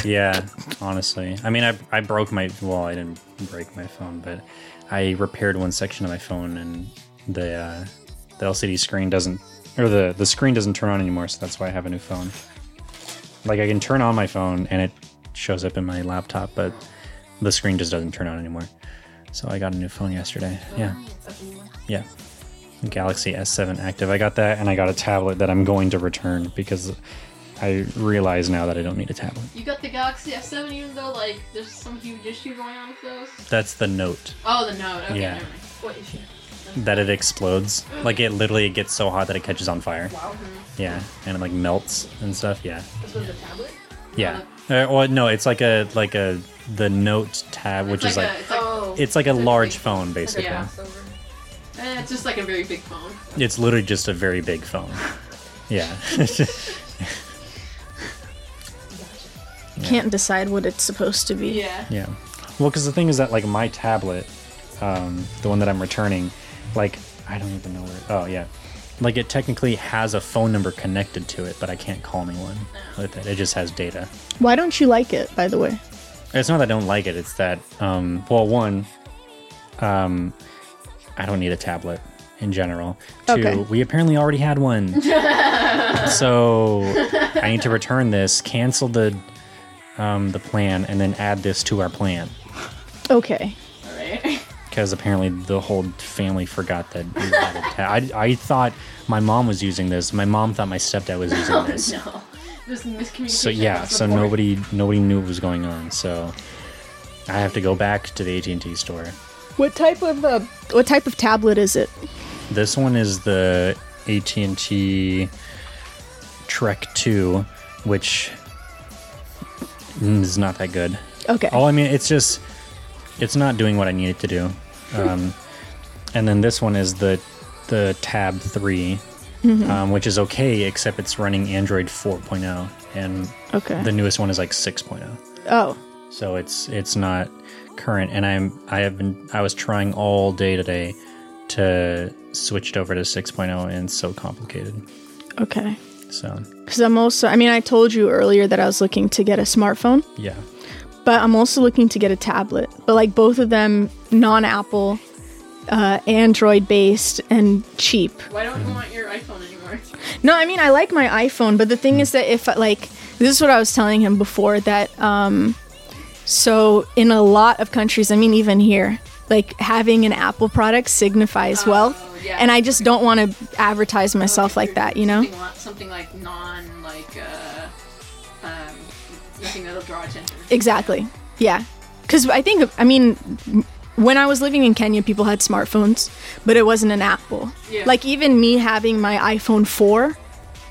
Yeah, honestly. I mean, I, I broke my well, I didn't break my phone, but I repaired one section of my phone, and the uh, the LCD screen doesn't, or the the screen doesn't turn on anymore. So that's why I have a new phone. Like I can turn on my phone, and it shows up in my laptop, but the screen just doesn't turn on anymore. So I got a new phone yesterday. Yeah, yeah. Galaxy S7 Active. I got that, and I got a tablet that I'm going to return because I realize now that I don't need a tablet. You got the Galaxy S7 even though like there's some huge issue going on with those? That's the note Oh, the Note. Okay, Yeah. never mind. What issue? that it explodes. Like it literally gets so hot that it catches on fire. Wow. Yeah, and it like melts and stuff. Yeah, This was the tablet? yeah. Uh, well, no, it's like a like a the note tab, which It's is like a, it's like Oh. it's like a It's large big- phone Like a basically. Yeah. eh, it's just like a very big phone. It's literally just a very big phone. Yeah. Can't decide what it's supposed to be. Yeah. Yeah. Well, because the thing is that like my tablet, um, the one that I'm returning, like I don't even know where. Oh yeah, like it technically has a phone number connected to it, but I can't call anyone with it. It just has data. Why don't you like it, by the way? It's not that I don't like it. It's that um, well, one, um, I don't need a tablet in general. Two, Okay. we apparently already had one, so I need to return this, cancel the um, the plan, and then add this to our plan Okay. All right. because apparently the whole family forgot that we had a tab. I, I thought my mom was using this. My mom thought my stepdad was using Oh this. no. There's miscommunication. So yeah, across the so board. nobody nobody knew what was going on. So I have to go back to the AT and T store. What type of uh, what type of tablet is it? This one is the AT and T Trek Two, which is not that good. Okay. Oh, I mean, it's just it's not doing what I need it to do. Um, and then this one is the the Tab 3 um, which is okay, except it's running Android 4.0, and Okay. the newest one is like 6.0. oh. So it's it's not current. And I'm I have been I was trying all day today to switch it over to 6.0, and it's so complicated. Okay. So Because I'm also, I mean, I told you earlier that I was looking to get a smartphone, yeah, but I'm also looking to get a tablet. But like both of them non Apple, uh, Android based, and cheap. Why don't you want your iPhone anymore? No, I mean, I like my iPhone, but the thing is that if, like, this is what I was telling him before that, um, so in a lot of countries, I mean, even here, like having an Apple product signifies wealth. Yeah. And I just don't want to advertise myself like that, you know? Something, like non like uh, um, nothing that'll draw attention. Exactly. Yeah. Because I think, I mean, when I was living in Kenya, people had smartphones, but it wasn't an Apple. Yeah. Like, even me having my iPhone 4,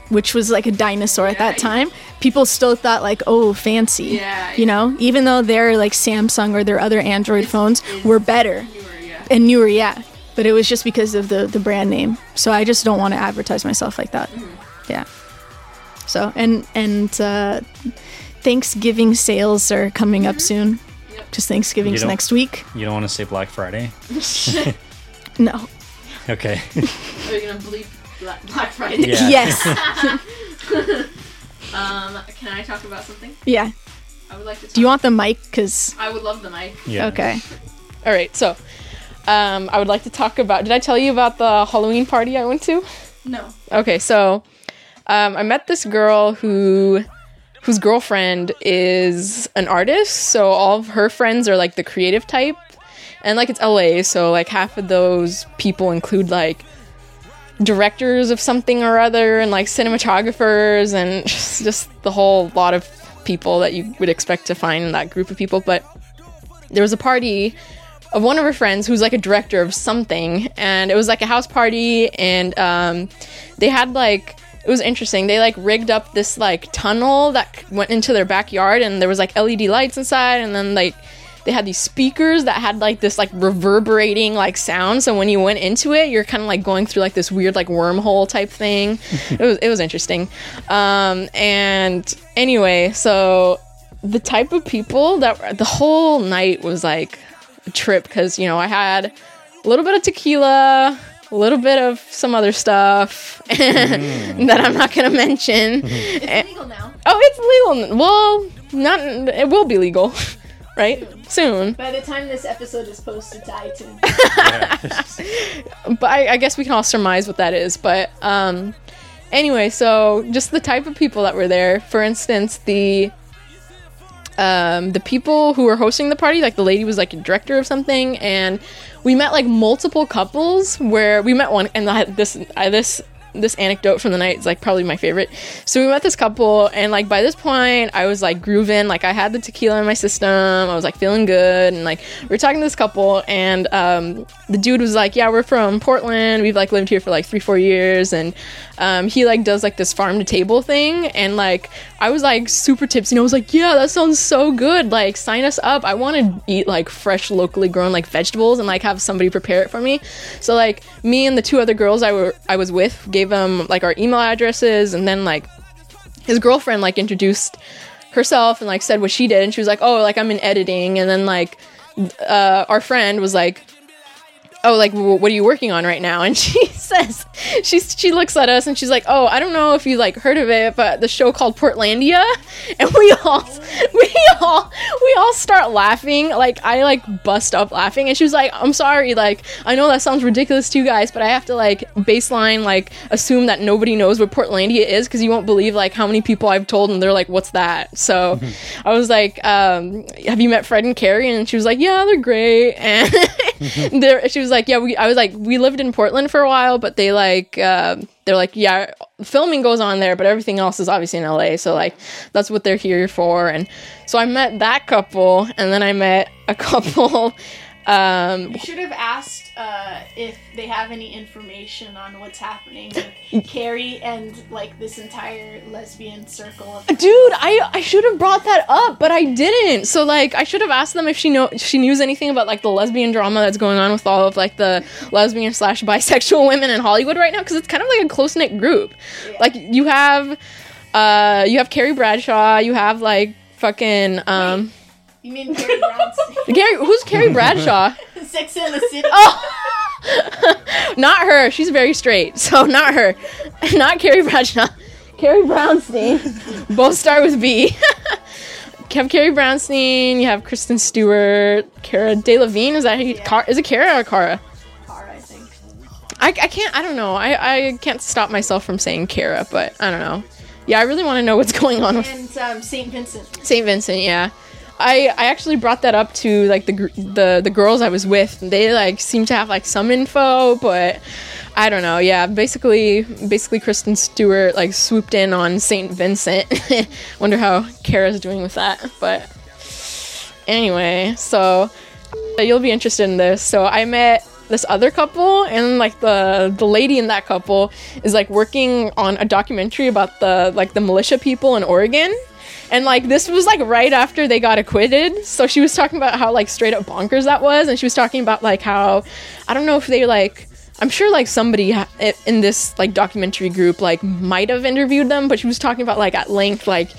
which was like a dinosaur at that Yeah. time, people still thought, like, oh, fancy. Yeah, You know, even though their like Samsung or their other Android phones were better yeah. and newer, yeah. But it was just because of the, the brand name. So I just don't want to advertise myself like that. Mm-hmm. Yeah. So, and, and, uh, Thanksgiving sales are coming up soon. Yep. Because Thanksgiving's next week. you don't want to say Black Friday, No. okay? Are you gonna bleep Black, Black Friday? Yeah. Yes. Um, can I talk about something? yeah. I would like to. Talk, Do you want the mic? Because I would love the mic. yeah. okay. All right, so um, I would like to talk about. Did I tell you about the Halloween party I went to? No. Okay, so um, I met this girl who whose girlfriend is an artist. So all of her friends are like the creative type, and like it's LA, so like half of those people include like directors of something or other, and like cinematographers, and just, just the whole lot of people that you would expect to find in that group of people. But there was a party of one of her friends who's like a director of something and it was like a house party and um, they had like it was interesting. They like rigged up this like tunnel that went into their backyard and there was like led lights inside and then like they had these speakers that had like this like reverberating like sound. So when you went into it you're kind of like going through like this weird like wormhole type thing. It was it was interesting. Um and anyway so the type of people that the whole night was like trip because you know I had a little bit of tequila, a little bit of some other stuff that I'm not gonna mention. It's legal now. Oh, it's legal. Well, not it will be legal, right? Soon. By the time this episode is posted to iTunes. but I, I guess we can all surmise what that is. But um, anyway, so just the type of people that were there. For instance, the um, the people who were hosting the party, like the lady was like a director of something, and we met like multiple couples. Where we met one, and I, this I, this this anecdote from the night is like probably my favorite. So we met this couple, and like by this point, I was like grooving, like I had the tequila in my system, I was like feeling good, and like we are talking to this couple, and um, the dude was like, "Yeah, we're from Portland. We've like lived here for like three, four years, and um, he like does like this farm to table thing, and like I was like super tipsy, and I was like, "Yeah, that sounds so good. Like sign us up. I want to eat like fresh, locally grown like vegetables, and like have somebody prepare it for me." So like me and the two other girls I were I was with gave them like our email addresses, and then like his girlfriend like introduced herself and like said what she did and she was like oh like i'm in editing and then like uh, our friend was like oh like w- what are you working on right now? And she says she she looks at us and she's like oh i don't know if you like heard of it but the show called portlandia. And we all we all we all start laughing. Like i like bust up laughing. And she was like i'm sorry like i know that sounds ridiculous to you guys but i have to like baseline like assume that nobody knows what portlandia is because you won't believe like how many people i've told and they're like what's that? So i was like um have you met fred and carrie? And she was like yeah they're great. And there she was like yeah we i was like we lived in portland for a while but they like uh, they're like yeah filming goes on there but everything else is obviously in la so like that's what they're here for. And so i met that couple and then i met a couple um You should have asked uh, if they have any information on what's happening with Carrie and like this entire lesbian circle of dude i i should have brought that up but i didn't. So like i should have asked them if she know she knew anything about like the lesbian drama that's going on with all of like the lesbian slash bisexual women in hollywood right now because it's kind of like a close-knit group. Like you have uh you have carrie bradshaw you have like fucking um You mean Carrie Brownstein? Gary, who's Carrie Bradshaw? Sex and the City. Oh, not her. She's very straight, so not her. Not Carrie Bradshaw. Carrie Brownstein. Both start with B. you have Carrie Brownstein. You have Kristen Stewart. Cara Delevingne. Is that who you, Car- is it Cara or Cara? Car, I think. I, I can't. I don't know. I, I can't stop myself from saying Cara, but I don't know. Yeah, I really want to know what's going on with And um, St. Vincent. St. Vincent, yeah. I, I actually brought that up to like the the the girls I was with. They like seem to have like some info, but I don't know. Yeah, basically basically Kristen Stewart like swooped in on St. Vincent. Wonder how Cara's doing with that. But anyway, so uh, you'll be interested in this. So I met this other couple and like the the lady in that couple is like working on a documentary about the like the militia people in Oregon. And like this was like right after they got acquitted. So she was talking about how like straight up bonkers that was and she was talking about like how I don't know if they like I'm sure like somebody in this like documentary group like might have interviewed them, but she was talking about like at length like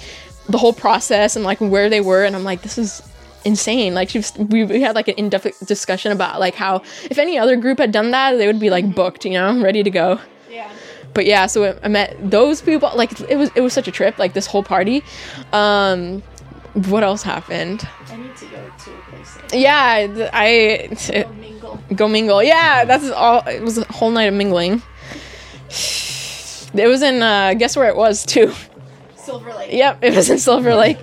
the whole process and like where they were and I'm like this is insane. Like she was, we, we had like an in-depth discussion about like how if any other group had done that, they would be like booked, you know, ready to go. But yeah, so I met those people. Like it was it was such a trip. Like this whole party. Um, what else happened? I need to go to a place like Yeah, I it, that. Mingle. go mingle. Yeah, that's all. It was a whole night of mingling. It was in uh, guess where it was too. Silver Lake. Yep, it was in Silver Lake.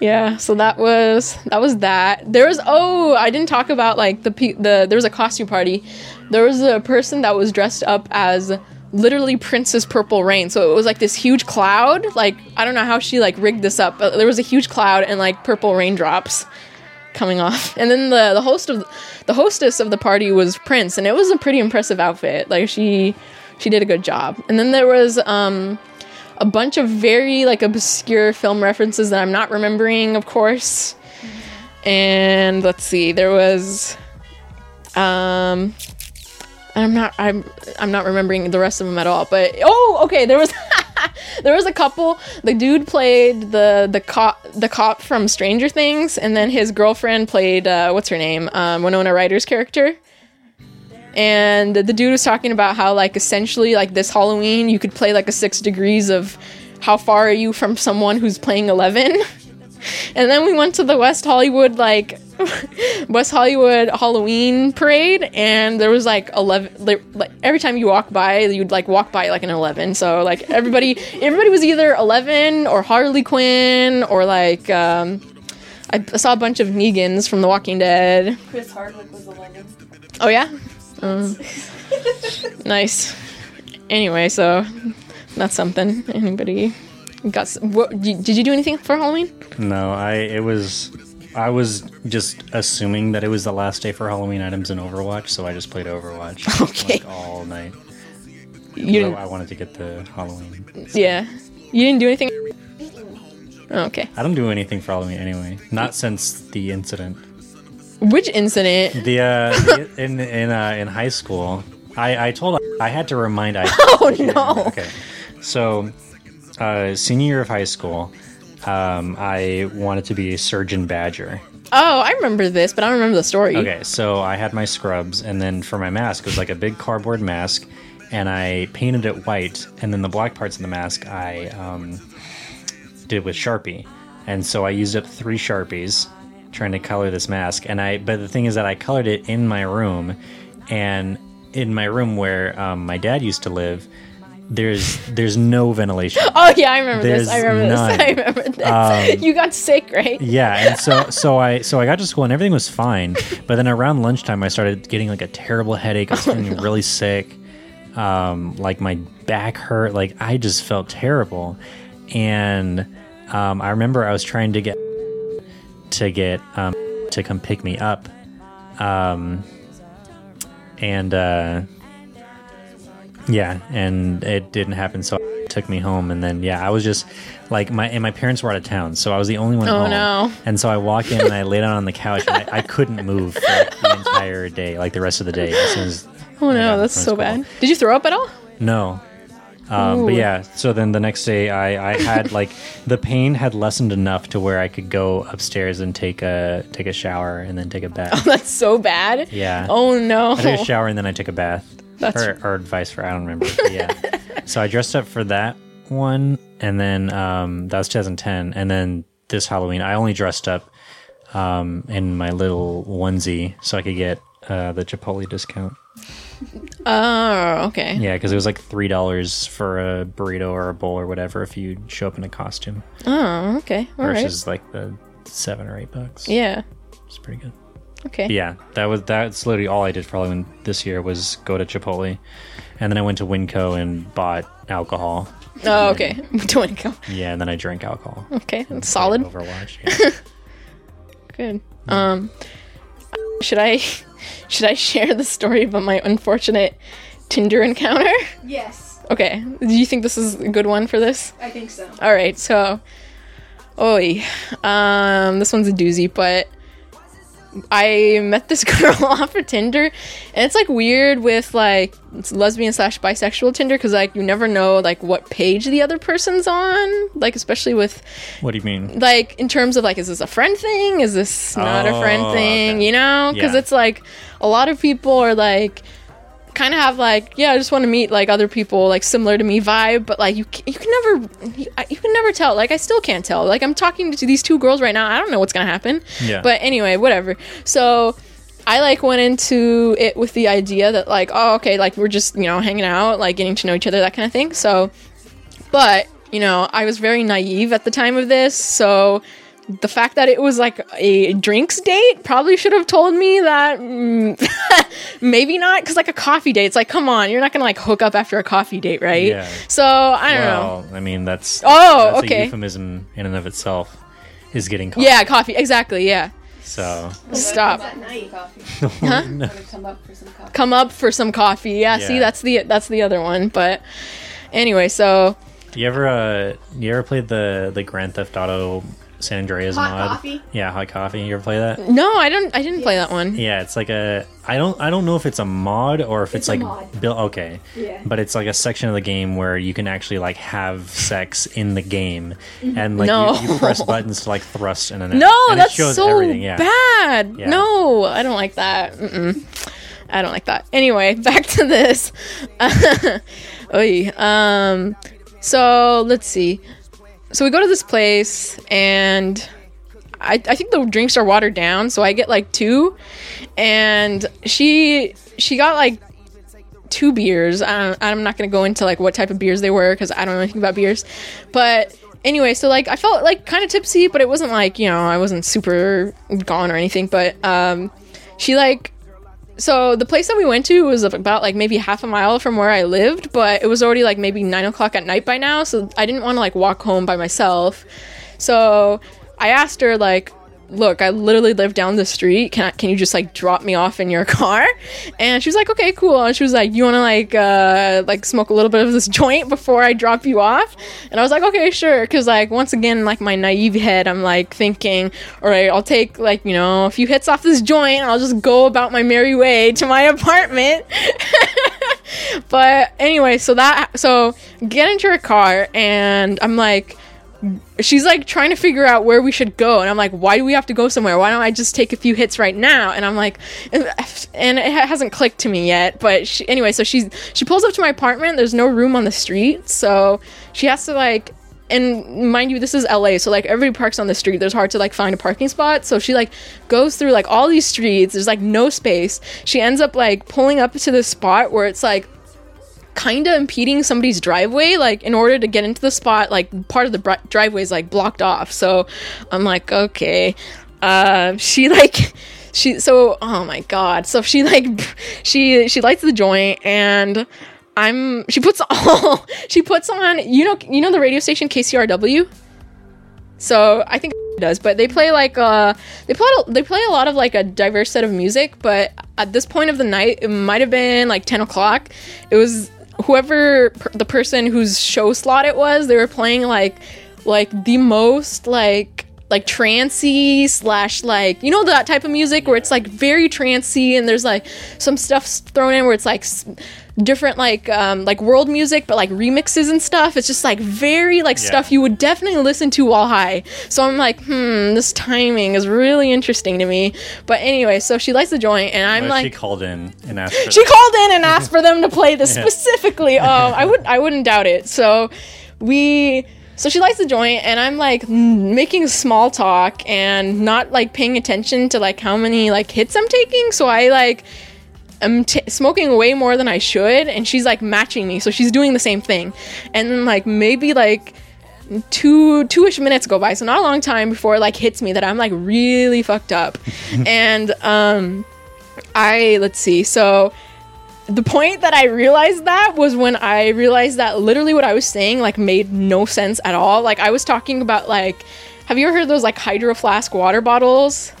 Yeah, so that was that was that. There was oh, I didn't talk about like the the there was a costume party. There was a person that was dressed up as literally Princess Purple Rain. So it was like this huge cloud. Like I don't know how she like rigged this up, but there was a huge cloud and like purple raindrops coming off. And then the the host of the hostess of the party was Prince, and it was a pretty impressive outfit. Like she she did a good job. And then there was um a bunch of very like obscure film references that I'm not remembering, of course. And let's see, there was um I'm not I'm I'm not remembering the rest of them at all. But oh, okay, there was there was a couple. The dude played the the cop the cop from Stranger Things, and then his girlfriend played uh, what's her name, um, Winona Ryder's character. And the dude was talking about how like essentially like this Halloween you could play like a six degrees of how far are you from someone who's playing eleven. And then we went to the West Hollywood like West Hollywood Halloween parade, and there was like eleven. Like, like every time you walk by, you'd like walk by like an eleven. So like everybody, everybody was either eleven or Harley Quinn or like um, I saw a bunch of Negans from The Walking Dead. Chris Hardwick was 11. Oh yeah, Um, nice. Anyway, so that's something. Anybody got? s- What, did you do anything for Halloween? No, I it was I was just assuming that it was the last day for Halloween items in Overwatch, so I just played Overwatch Okay. like all night. You I, didn't, I wanted to get the Halloween. yeah, you didn't do anything. Oh, okay. I don't do anything for Halloween anyway. Not since the incident. Which incident? The uh the- in in uh, in high school, I I told I had to remind I. Oh no. Okay, so uh, senior year of high school, um, I wanted to be a surgeon badger. Oh, I remember this, but I don't remember the story. Okay, so I had my scrubs, and then for my mask, it was like a big cardboard mask, and I painted it white, and then the black parts of the mask I um, did with Sharpie, and so I used up three Sharpies trying to color this mask, and I. But the thing is that I colored it in my room, and in my room where um, my dad used to live, there's there's no ventilation. Oh yeah, I remember There's this. I remember none. this. I remember this. Um, you got sick, right? Yeah, and so so I so I got to school and everything was fine, but then around lunchtime I started getting like a terrible headache. I was feeling really sick, um, like my back hurt. Like I just felt terrible, and um, I remember I was trying to get to get um, to come pick me up, um, and uh, yeah, and it didn't happen. So it took me home, and then yeah, I was just like my and my parents were out of town, so I was the only one. Oh, home. no. And so I walk in and I lay down on the couch, and I, I couldn't move for like, the entire day, like the rest of the day. As as Oh no, that's so school. bad. Did you throw up at all? No. Um, but yeah, so then the next day I, I had like the pain had lessened enough to where I could go upstairs and take a take a shower and then take a bath. Oh, That's so bad. Yeah. Oh no. I took a shower and then I took a bath. That's- or, or vice versa. I don't remember. Yeah. so I dressed up for that one, and then um, that was 2010. And then this Halloween, I only dressed up um, in my little onesie so I could get uh, the Chipotle discount. Oh, okay. Yeah, because it was like three dollars for a burrito or a bowl or whatever if you show up in a costume Oh, okay. All right. versus like the seven or eight bucks. Yeah. it's pretty good. Okay. But yeah, that was that's literally all I did for Halloween this year was go to Chipotle, and then I went to Winco and bought alcohol. Oh, okay. Doing go. Yeah, and then I drank alcohol. Okay, And that's solid. Overwatch. Yeah. Good. Um, should I should I share the story about my unfortunate Tinder encounter? Yes, Okay. Do you think this is a good one for this? I think so. All right. So, oi, um, this one's a doozy, but I met this girl off of Tinder, and it's like weird with like lesbian slash bisexual Tinder because like you never know like what page the other person's on, like especially with what do you mean? like in terms of like is this a friend thing is this not a friend Oh, thing okay. you know because Yeah. it's like a lot of people are like kind of have like yeah i just want to meet like other people like similar to me vibe but like you can, you can never you, you can never tell like i still can't tell. Like i'm talking to these two girls right now i don't know what's gonna happen. Yeah. but anyway whatever. So I like went into it with the idea that like oh okay like we're just you know hanging out like getting to know each other that kind of thing. So but, you know, I was very naive at the time of this, so the fact that it was like a drinks date probably should have told me that mm, maybe not because like a coffee date it's like come on you're not gonna like hook up after a coffee date right Yeah. so i don't know I mean that's Oh, that's okay. A euphemism in and of itself is getting caught. yeah coffee exactly yeah So stop night. Coffee. huh Gonna come up for some coffee. come up for some coffee yeah, see that's the that's the other one but anyway so you ever uh you ever played the the Grand Theft Auto San Andreas Hot mod. coffee? Yeah, hot coffee. You ever play that? No, I don't. I didn't play that one. Yeah, it's like a. I don't. I don't know if it's a mod or if it's, It's like built. Okay, Yeah. but it's like a section of the game where you can actually like have sex in the game, and like No. you, you press buttons to like thrust in and out. No, and it that's shows so everything, yeah. bad. Yeah. No, I don't like that. Mm-mm. I don't like that. Anyway, back to this. Oy. Um, so let's see. So we go to this place, and I, I think the drinks are watered down. So I get like two, and she she got like two beers. I I'm not gonna go into like what type of beers they were because I don't know anything about beers. But anyway, so like I felt like kind of tipsy, but it wasn't like you know I wasn't super gone or anything. But um, she like so the place that we went to was about like maybe half a mile from where I lived, but it was already like maybe nine o'clock at night by now, so I didn't want to like walk home by myself. So I asked her like, "Look, I literally live down the street. Can I, can you just like drop me off in your car?" And she was like, "Okay, cool." And she was like, "You want to like uh like smoke a little bit of this joint before I drop you off?" And I was like, "Okay, sure." Because like once again, like my naive head, I'm like thinking, "All right, I'll take like you know a few hits off this joint. I'll just go about my merry way to my apartment." but anyway, so that so get into her car and I'm like she's like trying to figure out where we should go and i'm like why do we have to go somewhere? Why don't i just take a few hits right now? And i'm like and it hasn't clicked to me yet but she, anyway so she's she pulls up to my apartment. There's no room on the street so she has to like and mind you this is la so like everybody parks on the street. There's hard to like find a parking spot so she like goes through like all these streets. There's like no space. She ends up like pulling up to this spot where it's like kind of impeding somebody's driveway like in order to get into the spot like part of the driveway is like blocked off so i'm like okay uh she like she so oh my god so she like she she lights the joint and i'm she puts all she puts on you know you know the radio station kcrw so I think does, but they play like uh they play they play a lot of like a diverse set of music. But at this point of the night, it might have been like ten o'clock. It was whoever per- the person whose show slot it was. They were playing like like the most like like trancy slash like you know that type of music where it's like very trancy and there's like some stuff thrown in where it's like different like um like world music but like remixes and stuff it's just like very like Yeah. stuff you would definitely listen to while high so i'm like hmm this timing is really interesting to me but anyway so she likes the joint and i'm if like she called in and asked for she called in and asked for them to play this Yeah. specifically. Um, I would I wouldn't doubt it. So we so she likes the joint and I'm like making small talk and not like paying attention to like how many like hits I'm taking. So I like I'm t- smoking way more than I should and she's like matching me. So she's doing the same thing. And then like maybe like two two-ish minutes go by so not a long time before it like hits me that i'm like really fucked up and um I let's see. So the point that I realized that was when I realized that literally what I was saying like made no sense at all. Like I was talking about like have you ever heard those like hydro flask water bottles?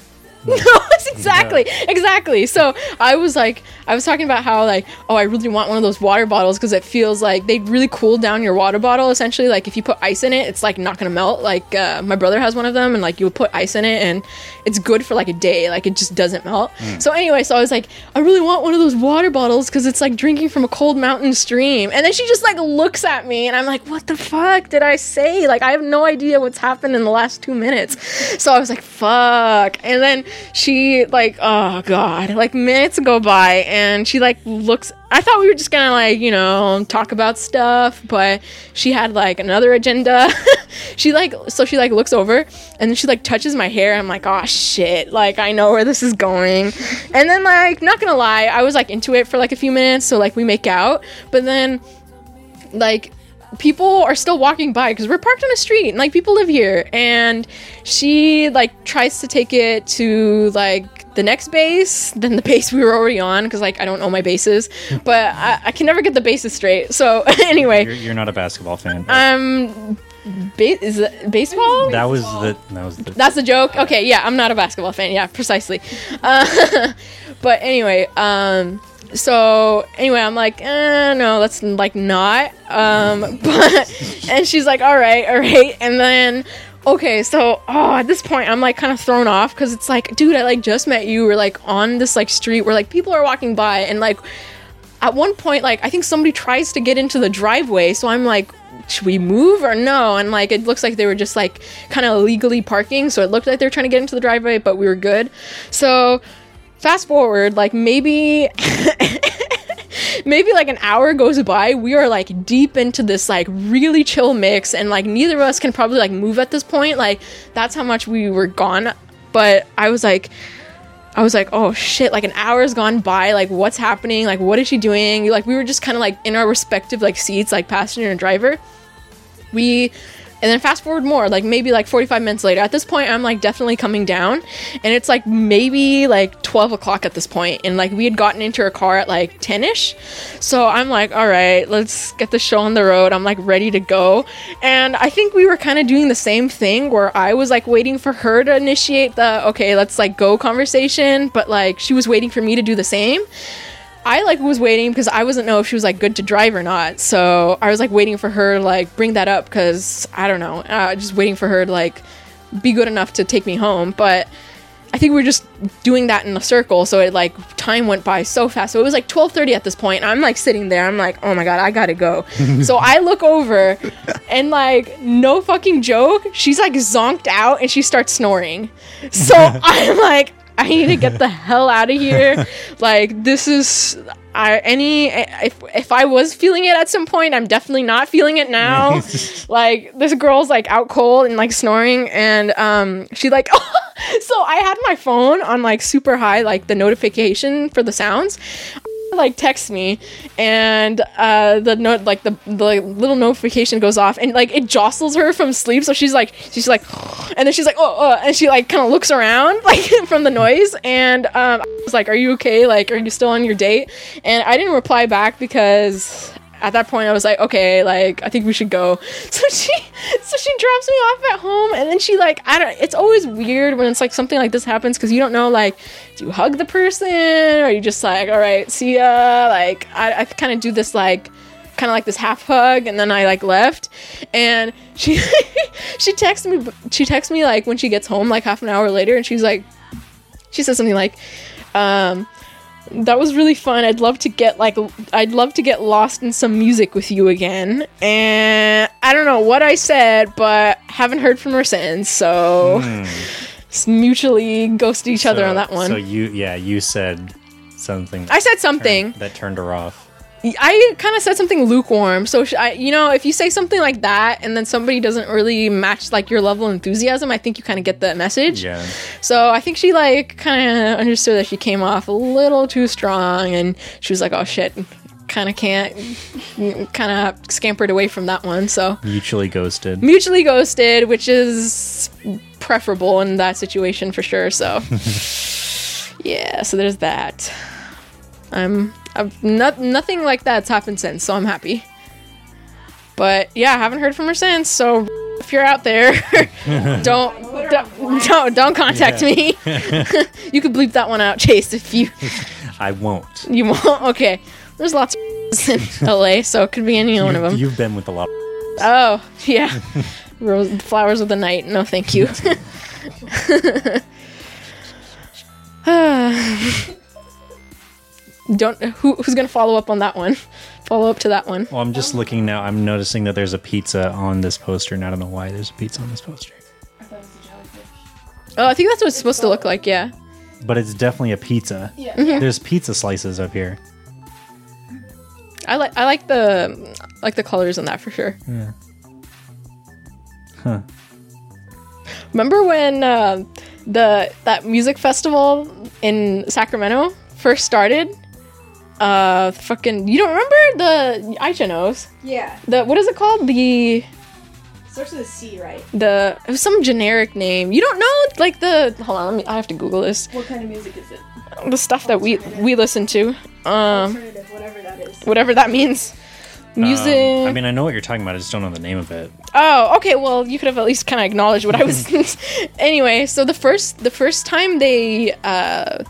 No, it's exactly, exactly. So I was like, I was talking about how like, oh, I really want one of those water bottles because it feels like they really cool down your water bottle. Essentially, like if you put ice in it, it's like not gonna melt. Like uh, my brother has one of them, and like you put ice in it, and it's good for like a day. Like it just doesn't melt. So anyway, so I was like, I really want one of those water bottles because it's like drinking from a cold mountain stream. And then she just like looks at me, and I'm like, what the fuck did I say? Like I have no idea what's happened in the last two minutes. So I was like, fuck. And then she like, oh god, like minutes go by, and she like looks. I thought we were just gonna like you know talk about stuff, but she had like another agenda. she like so she like looks over and then she like touches my hair. I'm like, oh shit, like I know where this is going. And then like not gonna lie, I was like into it for like a few minutes, so like we make out, but then like people are still walking by because we're parked on a street and like people live here and she like tries to take it to like the next base than the base we were already on because like i don't know my bases but I, I can never get the bases straight so anyway You're, you're not a basketball fan. um ba- is it baseball that was the that was the that's the joke. Okay, yeah, I'm not a basketball fan. Yeah, precisely. Uh, but anyway, um, so anyway, I'm like, eh, no, let's like not. Um, but and she's like, all right, all right, and then okay, so oh, at this point, I'm like kind of thrown off because it's like, dude, I like just met you. We're like on this like street where like people are walking by, and like at one point, like I think somebody tries to get into the driveway, so I'm like. Should we move or no? And like it looks like they were just like kind of illegally parking, so it looked like they were trying to get into the driveway, but we were good. So fast forward, like maybe maybe like an hour goes by. We are like deep into this like really chill mix and like neither of us can probably like move at this point. Like that's how much we were gone. But i was like i was like oh shit like an hour's gone by. Like what's happening? Like what is she doing? Like we were just kind of like in our respective like seats like passenger and driver. We and then fast forward more like maybe like 45 minutes later at this point i'm like definitely coming down. And it's like maybe like 12 o'clock at this point. and like we had gotten into her car at like 10ish so i'm like all right let's get the show on the road. I'm like ready to go. And i think we were kind of doing the same thing where i was like waiting for her to initiate the okay let's like go conversation. But like she was waiting for me to do the same I like was waiting because I wasn't know if she was like good to drive or not. So I was like waiting for her to like bring that up because I don't know, uh, just waiting for her to like be good enough to take me home. But I think we were just doing that in a circle, so it like time went by so fast. So it was like twelve thirty at this point. I'm like sitting there. I'm like, oh my god, I gotta go. so I look over, and like no fucking joke, she's like zonked out and she starts snoring. So I'm like, I need to get the hell out of here. Like this is I any if if I was feeling it at some point, I'm definitely not feeling it now. like this girl's like out cold and like snoring and um she like so I had my phone on like super high like the notification for the sounds like text me and uh the note like the the little notification goes off and like it jostles her from sleep so she's like she's like and then she's like oh, oh and she like kind of looks around like from the noise and um I was like are you okay? Like are you still on your date? And I didn't reply back because at that point I was like, okay, like I think we should go. So she so she drops me off at home and then she like I don't it's always weird when it's like something like this happens because you don't know like do you hug the person or you just like, all right, see ya? Like I, I kind of do this like kind of like this half hug and then I like left and she she texts me she texts me like when she gets home like half an hour later and she's like she says something like um that was really fun. I'd love to get like I'd love to get lost in some music with you again. And I don't know what I said, but haven't heard from her since. So hmm. s- mutually ghosted each other on that one. So you, yeah, you said something. I said something. that turned her off. I kind of said something lukewarm. So sh- I, you know, if you say something like that and then somebody doesn't really match like your level of enthusiasm, I think you kind of get the message. Yeah. So I think she like kind of understood that she came off a little too strong, and she was like, "Oh shit." Kind of can't, kind of scampered away from that one. So Mutually ghosted. mutually ghosted, which is preferable in that situation for sure. So yeah, so there's that. I'm, I've not nothing like that's happened since, so I'm happy. But yeah, I haven't heard from her since. So if you're out there, don't don't, don't don't contact me. you could bleep that one out, Chase, if you I won't. you won't. Okay, there's lots of in LA, so it could be any one of them. You've been with a lot. Of Oh, yeah. Rose, flowers of the night. No, thank you. Don't who, who's gonna follow up on that one? Follow up to that one. well, I'm just looking now. I'm noticing that there's a pizza on this poster, and I don't know why there's a pizza on this poster. I thought it was a jellyfish. oh, I think that's what it's supposed to look like. Yeah. But it's definitely a pizza. Yeah. There's pizza slices up here. I like I like the like the colors on that for sure. Yeah. Huh. Remember when uh, the that music festival in Sacramento first started? Uh, fucking, you don't remember the Aisha knows Yeah. the what is it called the Starts with a C, right? the it was some generic name. You don't know like the hold on, let me I have to Google this. What kind of music is it? The stuff that we we listen to. Um Alternative, whatever that is. whatever that means. Music. Um, I mean, I know what you're talking about. I just don't know the name of it. oh, okay. Well, you could have at least kind of acknowledged what I was. anyway, so the first the first time they uh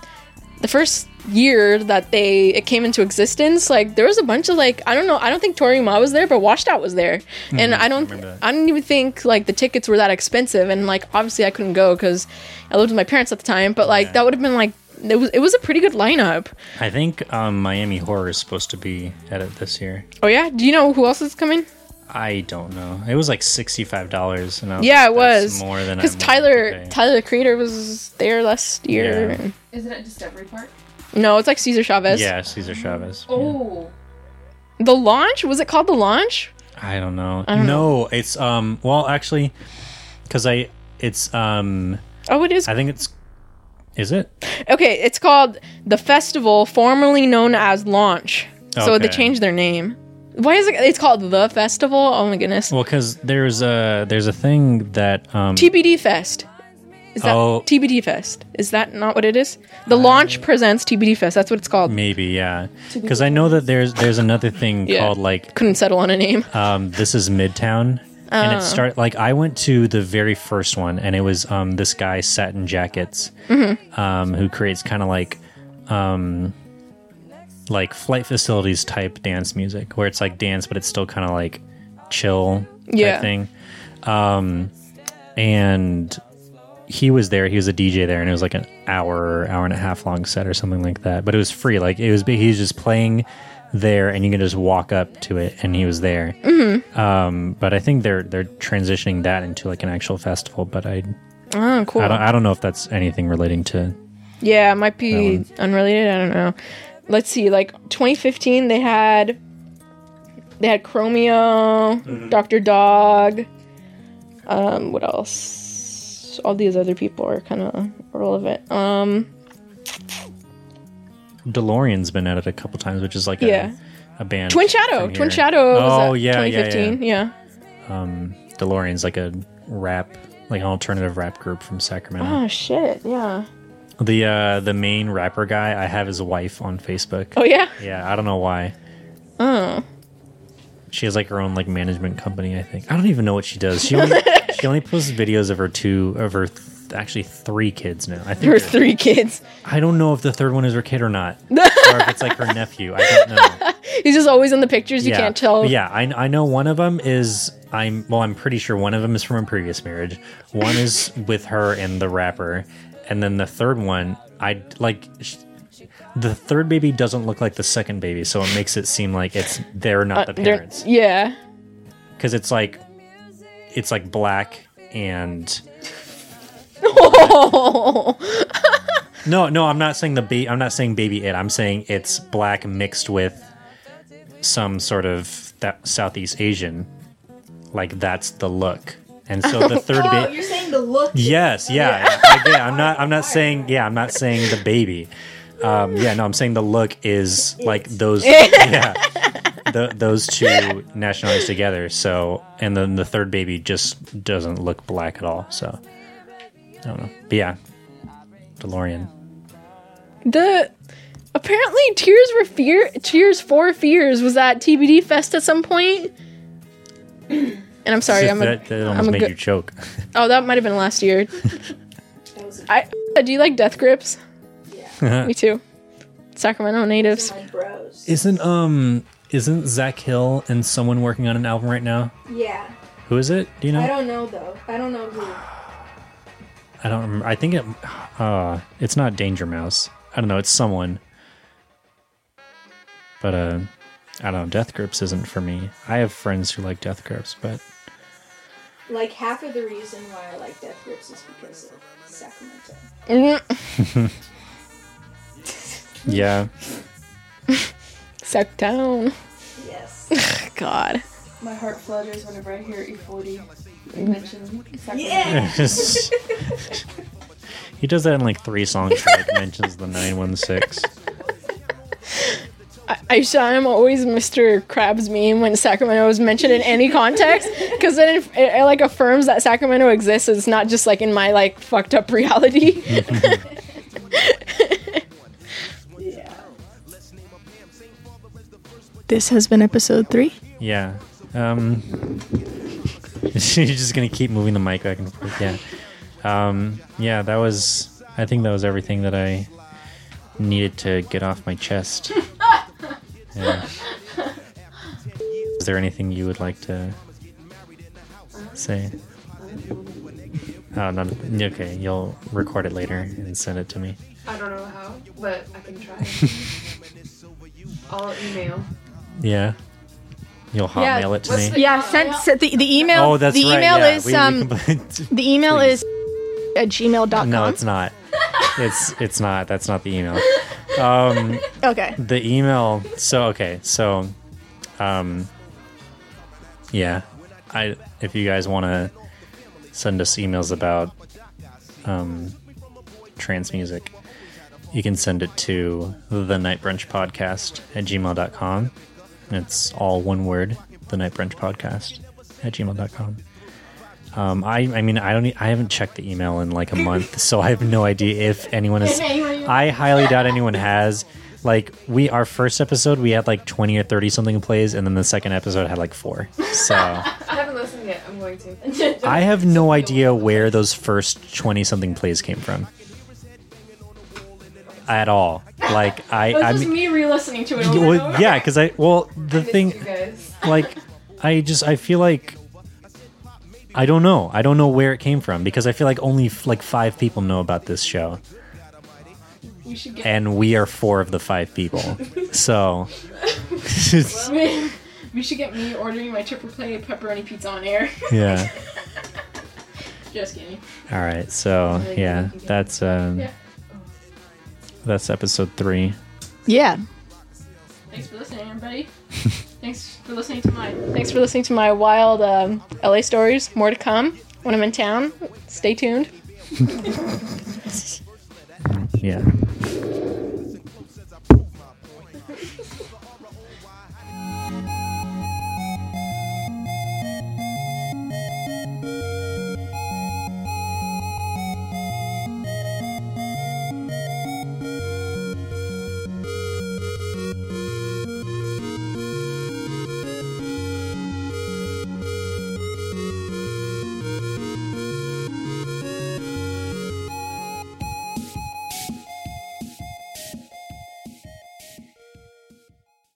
the first year that they it came into existence, like there was a bunch of like I don't know, I don't think Toro y Moi was there, but Washed Out was there, and I don't, that. I didn't even think like the tickets were that expensive, and like obviously I couldn't go because I lived with my parents at the time, but like Yeah. that would have been like it was it was a pretty good lineup. I think um, Miami Horror is supposed to be at it this year. Oh yeah, do you know who else is coming? I don't know. It was like sixty five dollars, and I was Yeah, like, it was more than because I'm willing to Tyler. Tyler the creator was there last year. Yeah. Isn't it Discovery Park? No, it's like Cesar Chavez. Yeah, Cesar Chavez. Oh. The launch was it called the launch? I don't know. I don't no, it's um. Well, actually, because I it's um. Oh, it is. I think it's. Is it? Okay, it's called the festival, formerly known as Launch. So they changed their name. Why is it? It's called the festival. Oh my goodness. Well, because there's a there's a thing that um. TBD Fest. Is that Oh. TBD Fest? Is that not what it is? The launch presents TBD Fest. That's what it's called. Maybe yeah, because I know that there's there's another thing Yeah. called like Couldn't settle on a name. um, this is Midtown, and Oh. it start like I went to the very first one, and it was um, this guy Satin Jackets, Mm-hmm. um, who creates kind of like um, like flight facilities type dance music, where it's like dance, but it's still kind of like chill type Yeah. thing. Um, and he was there. He was a DJ there, and it was like an hour, hour and a half long set or something like that. But it was free. Like it was, he was just playing there, and you can just walk up to it, and he was there. Mm-hmm. Um, but I think they're they're transitioning that into like an actual festival. But I Oh, cool. I don't I don't know if that's anything relating to. Yeah, it might be unrelated. I don't know. Let's see. Like 2015, they had they had Chromeo, Doctor Dog. Um, what else? All these other people are kind of relevant. Um, DeLorean's been at it a couple times, which is like Yeah. a, a band. Twin Shadow. Twin. Shadow. Oh at yeah, yeah, 2015. yeah. Yeah. Um, DeLorean's like a rap, like an alternative rap group from Sacramento. Oh shit. Yeah. The uh the main rapper guy, I have his wife on Facebook. Oh yeah. Yeah, I don't know why. Oh. She has like her own like management company, I think. I don't even know what she does. She only she only posts videos of her two of her th- actually three kids now. I think Her three kids. I don't know if the third one is her kid or not, or if it's like her nephew. I don't know. He's just always in the pictures. You yeah. can't tell. Yeah, I, I know one of them is I'm well. I'm pretty sure one of them is from a previous marriage. One is with her and the rapper, and then the third one, I like. sh- The third baby doesn't look like the second baby, so it makes it seem like it's they're not Uh, the they're- parents Yeah. because it's like it's like black and no no i'm not saying the ba- i'm not saying baby it i'm saying it's black mixed with some sort of that southeast asian like that's the look and so the third Oh, baby you're saying the look. yes yeah, I get- i'm not i'm not saying yeah i'm not saying the baby. Um yeah no i'm saying the look is like those yeah the, those two nationalities together. So and then the third baby just doesn't look black at all so i don't know. But yeah delorean. The apparently Tears for Fear Tears for Fears was at TBD Fest at some point. And I'm sorry, I'm a, that, that almost I'm a made good- you choke oh that might have been last year. I do you like Death Grips? yeah. Me too. Sacramento natives. isn't um isn't zach hill and someone working on an album right now Yeah. who is it do you know I don't know though. I don't know who. I don't remember. I think it. Uh, it's not Danger Mouse. I don't know. It's someone. But uh, I don't know. Death Grips isn't for me. I have friends who like Death Grips, but Like half of the reason why I like Death Grips is because of Sacramento. Mm, yeah. Sactown. Yes. God. My heart flutters whenever I hear E40 mention Sacramento. Yeah. Just- he does that in like three songs. He like mentions the nine one six. I, saw him always Mr. Krabs meme when Sacramento is mentioned in any context because then it, it, it, like affirms that Sacramento exists. It's not just like in my like fucked up reality. Yeah. This has been episode three. Yeah. Um. You're just gonna keep moving the mic back and forth. Yeah. Um. Yeah. That was. I think that was everything that I needed to get off my chest. Yeah. Is there anything you would like to say? Oh, no. Okay, you'll record it later and send it to me. I don't know how, but I can try. I'll email. Yeah. You'll Yeah, hotmail it to me. the- Yeah, email, send, yeah. send the, the email. oh, that's the right. email yeah. is We- we um can- the email is at gmail.com. no, it's not. It's it's not. That's not the email. Um, Okay. the email. So okay. So, um, yeah. I if you guys want to send us emails about um, trance music, you can send it to the Night Brunch Podcast at gmail.com. It's all one word. The Night Brunch Podcast at gmail.com. Um, I, I mean, I don't, I haven't checked the email in like a month, so I have no idea if anyone is. I highly doubt anyone has. Like we, our first episode, we had like twenty or thirty something plays, and then the second episode had like four. So I haven't listened yet. I'm going to. I have no idea where those first twenty something plays came from. At all. Like I, It was I just mean, me re-listening to it well, yeah, because I, well, the thing, like I just I feel like I don't know. I don't know where it came from because I feel like only f- like 5 people know about this show We should get. and we are four of the 5 people. So we should get me ordering my triple play pepperoni pizza on air. yeah. Just kidding. All right. So, yeah, that's um Yeah. that's episode 3. Yeah. Thanks for listening, everybody. Thanks for listening to my. Thanks for listening to my wild um, LA stories. More to come when I'm in town. Stay tuned. Yeah.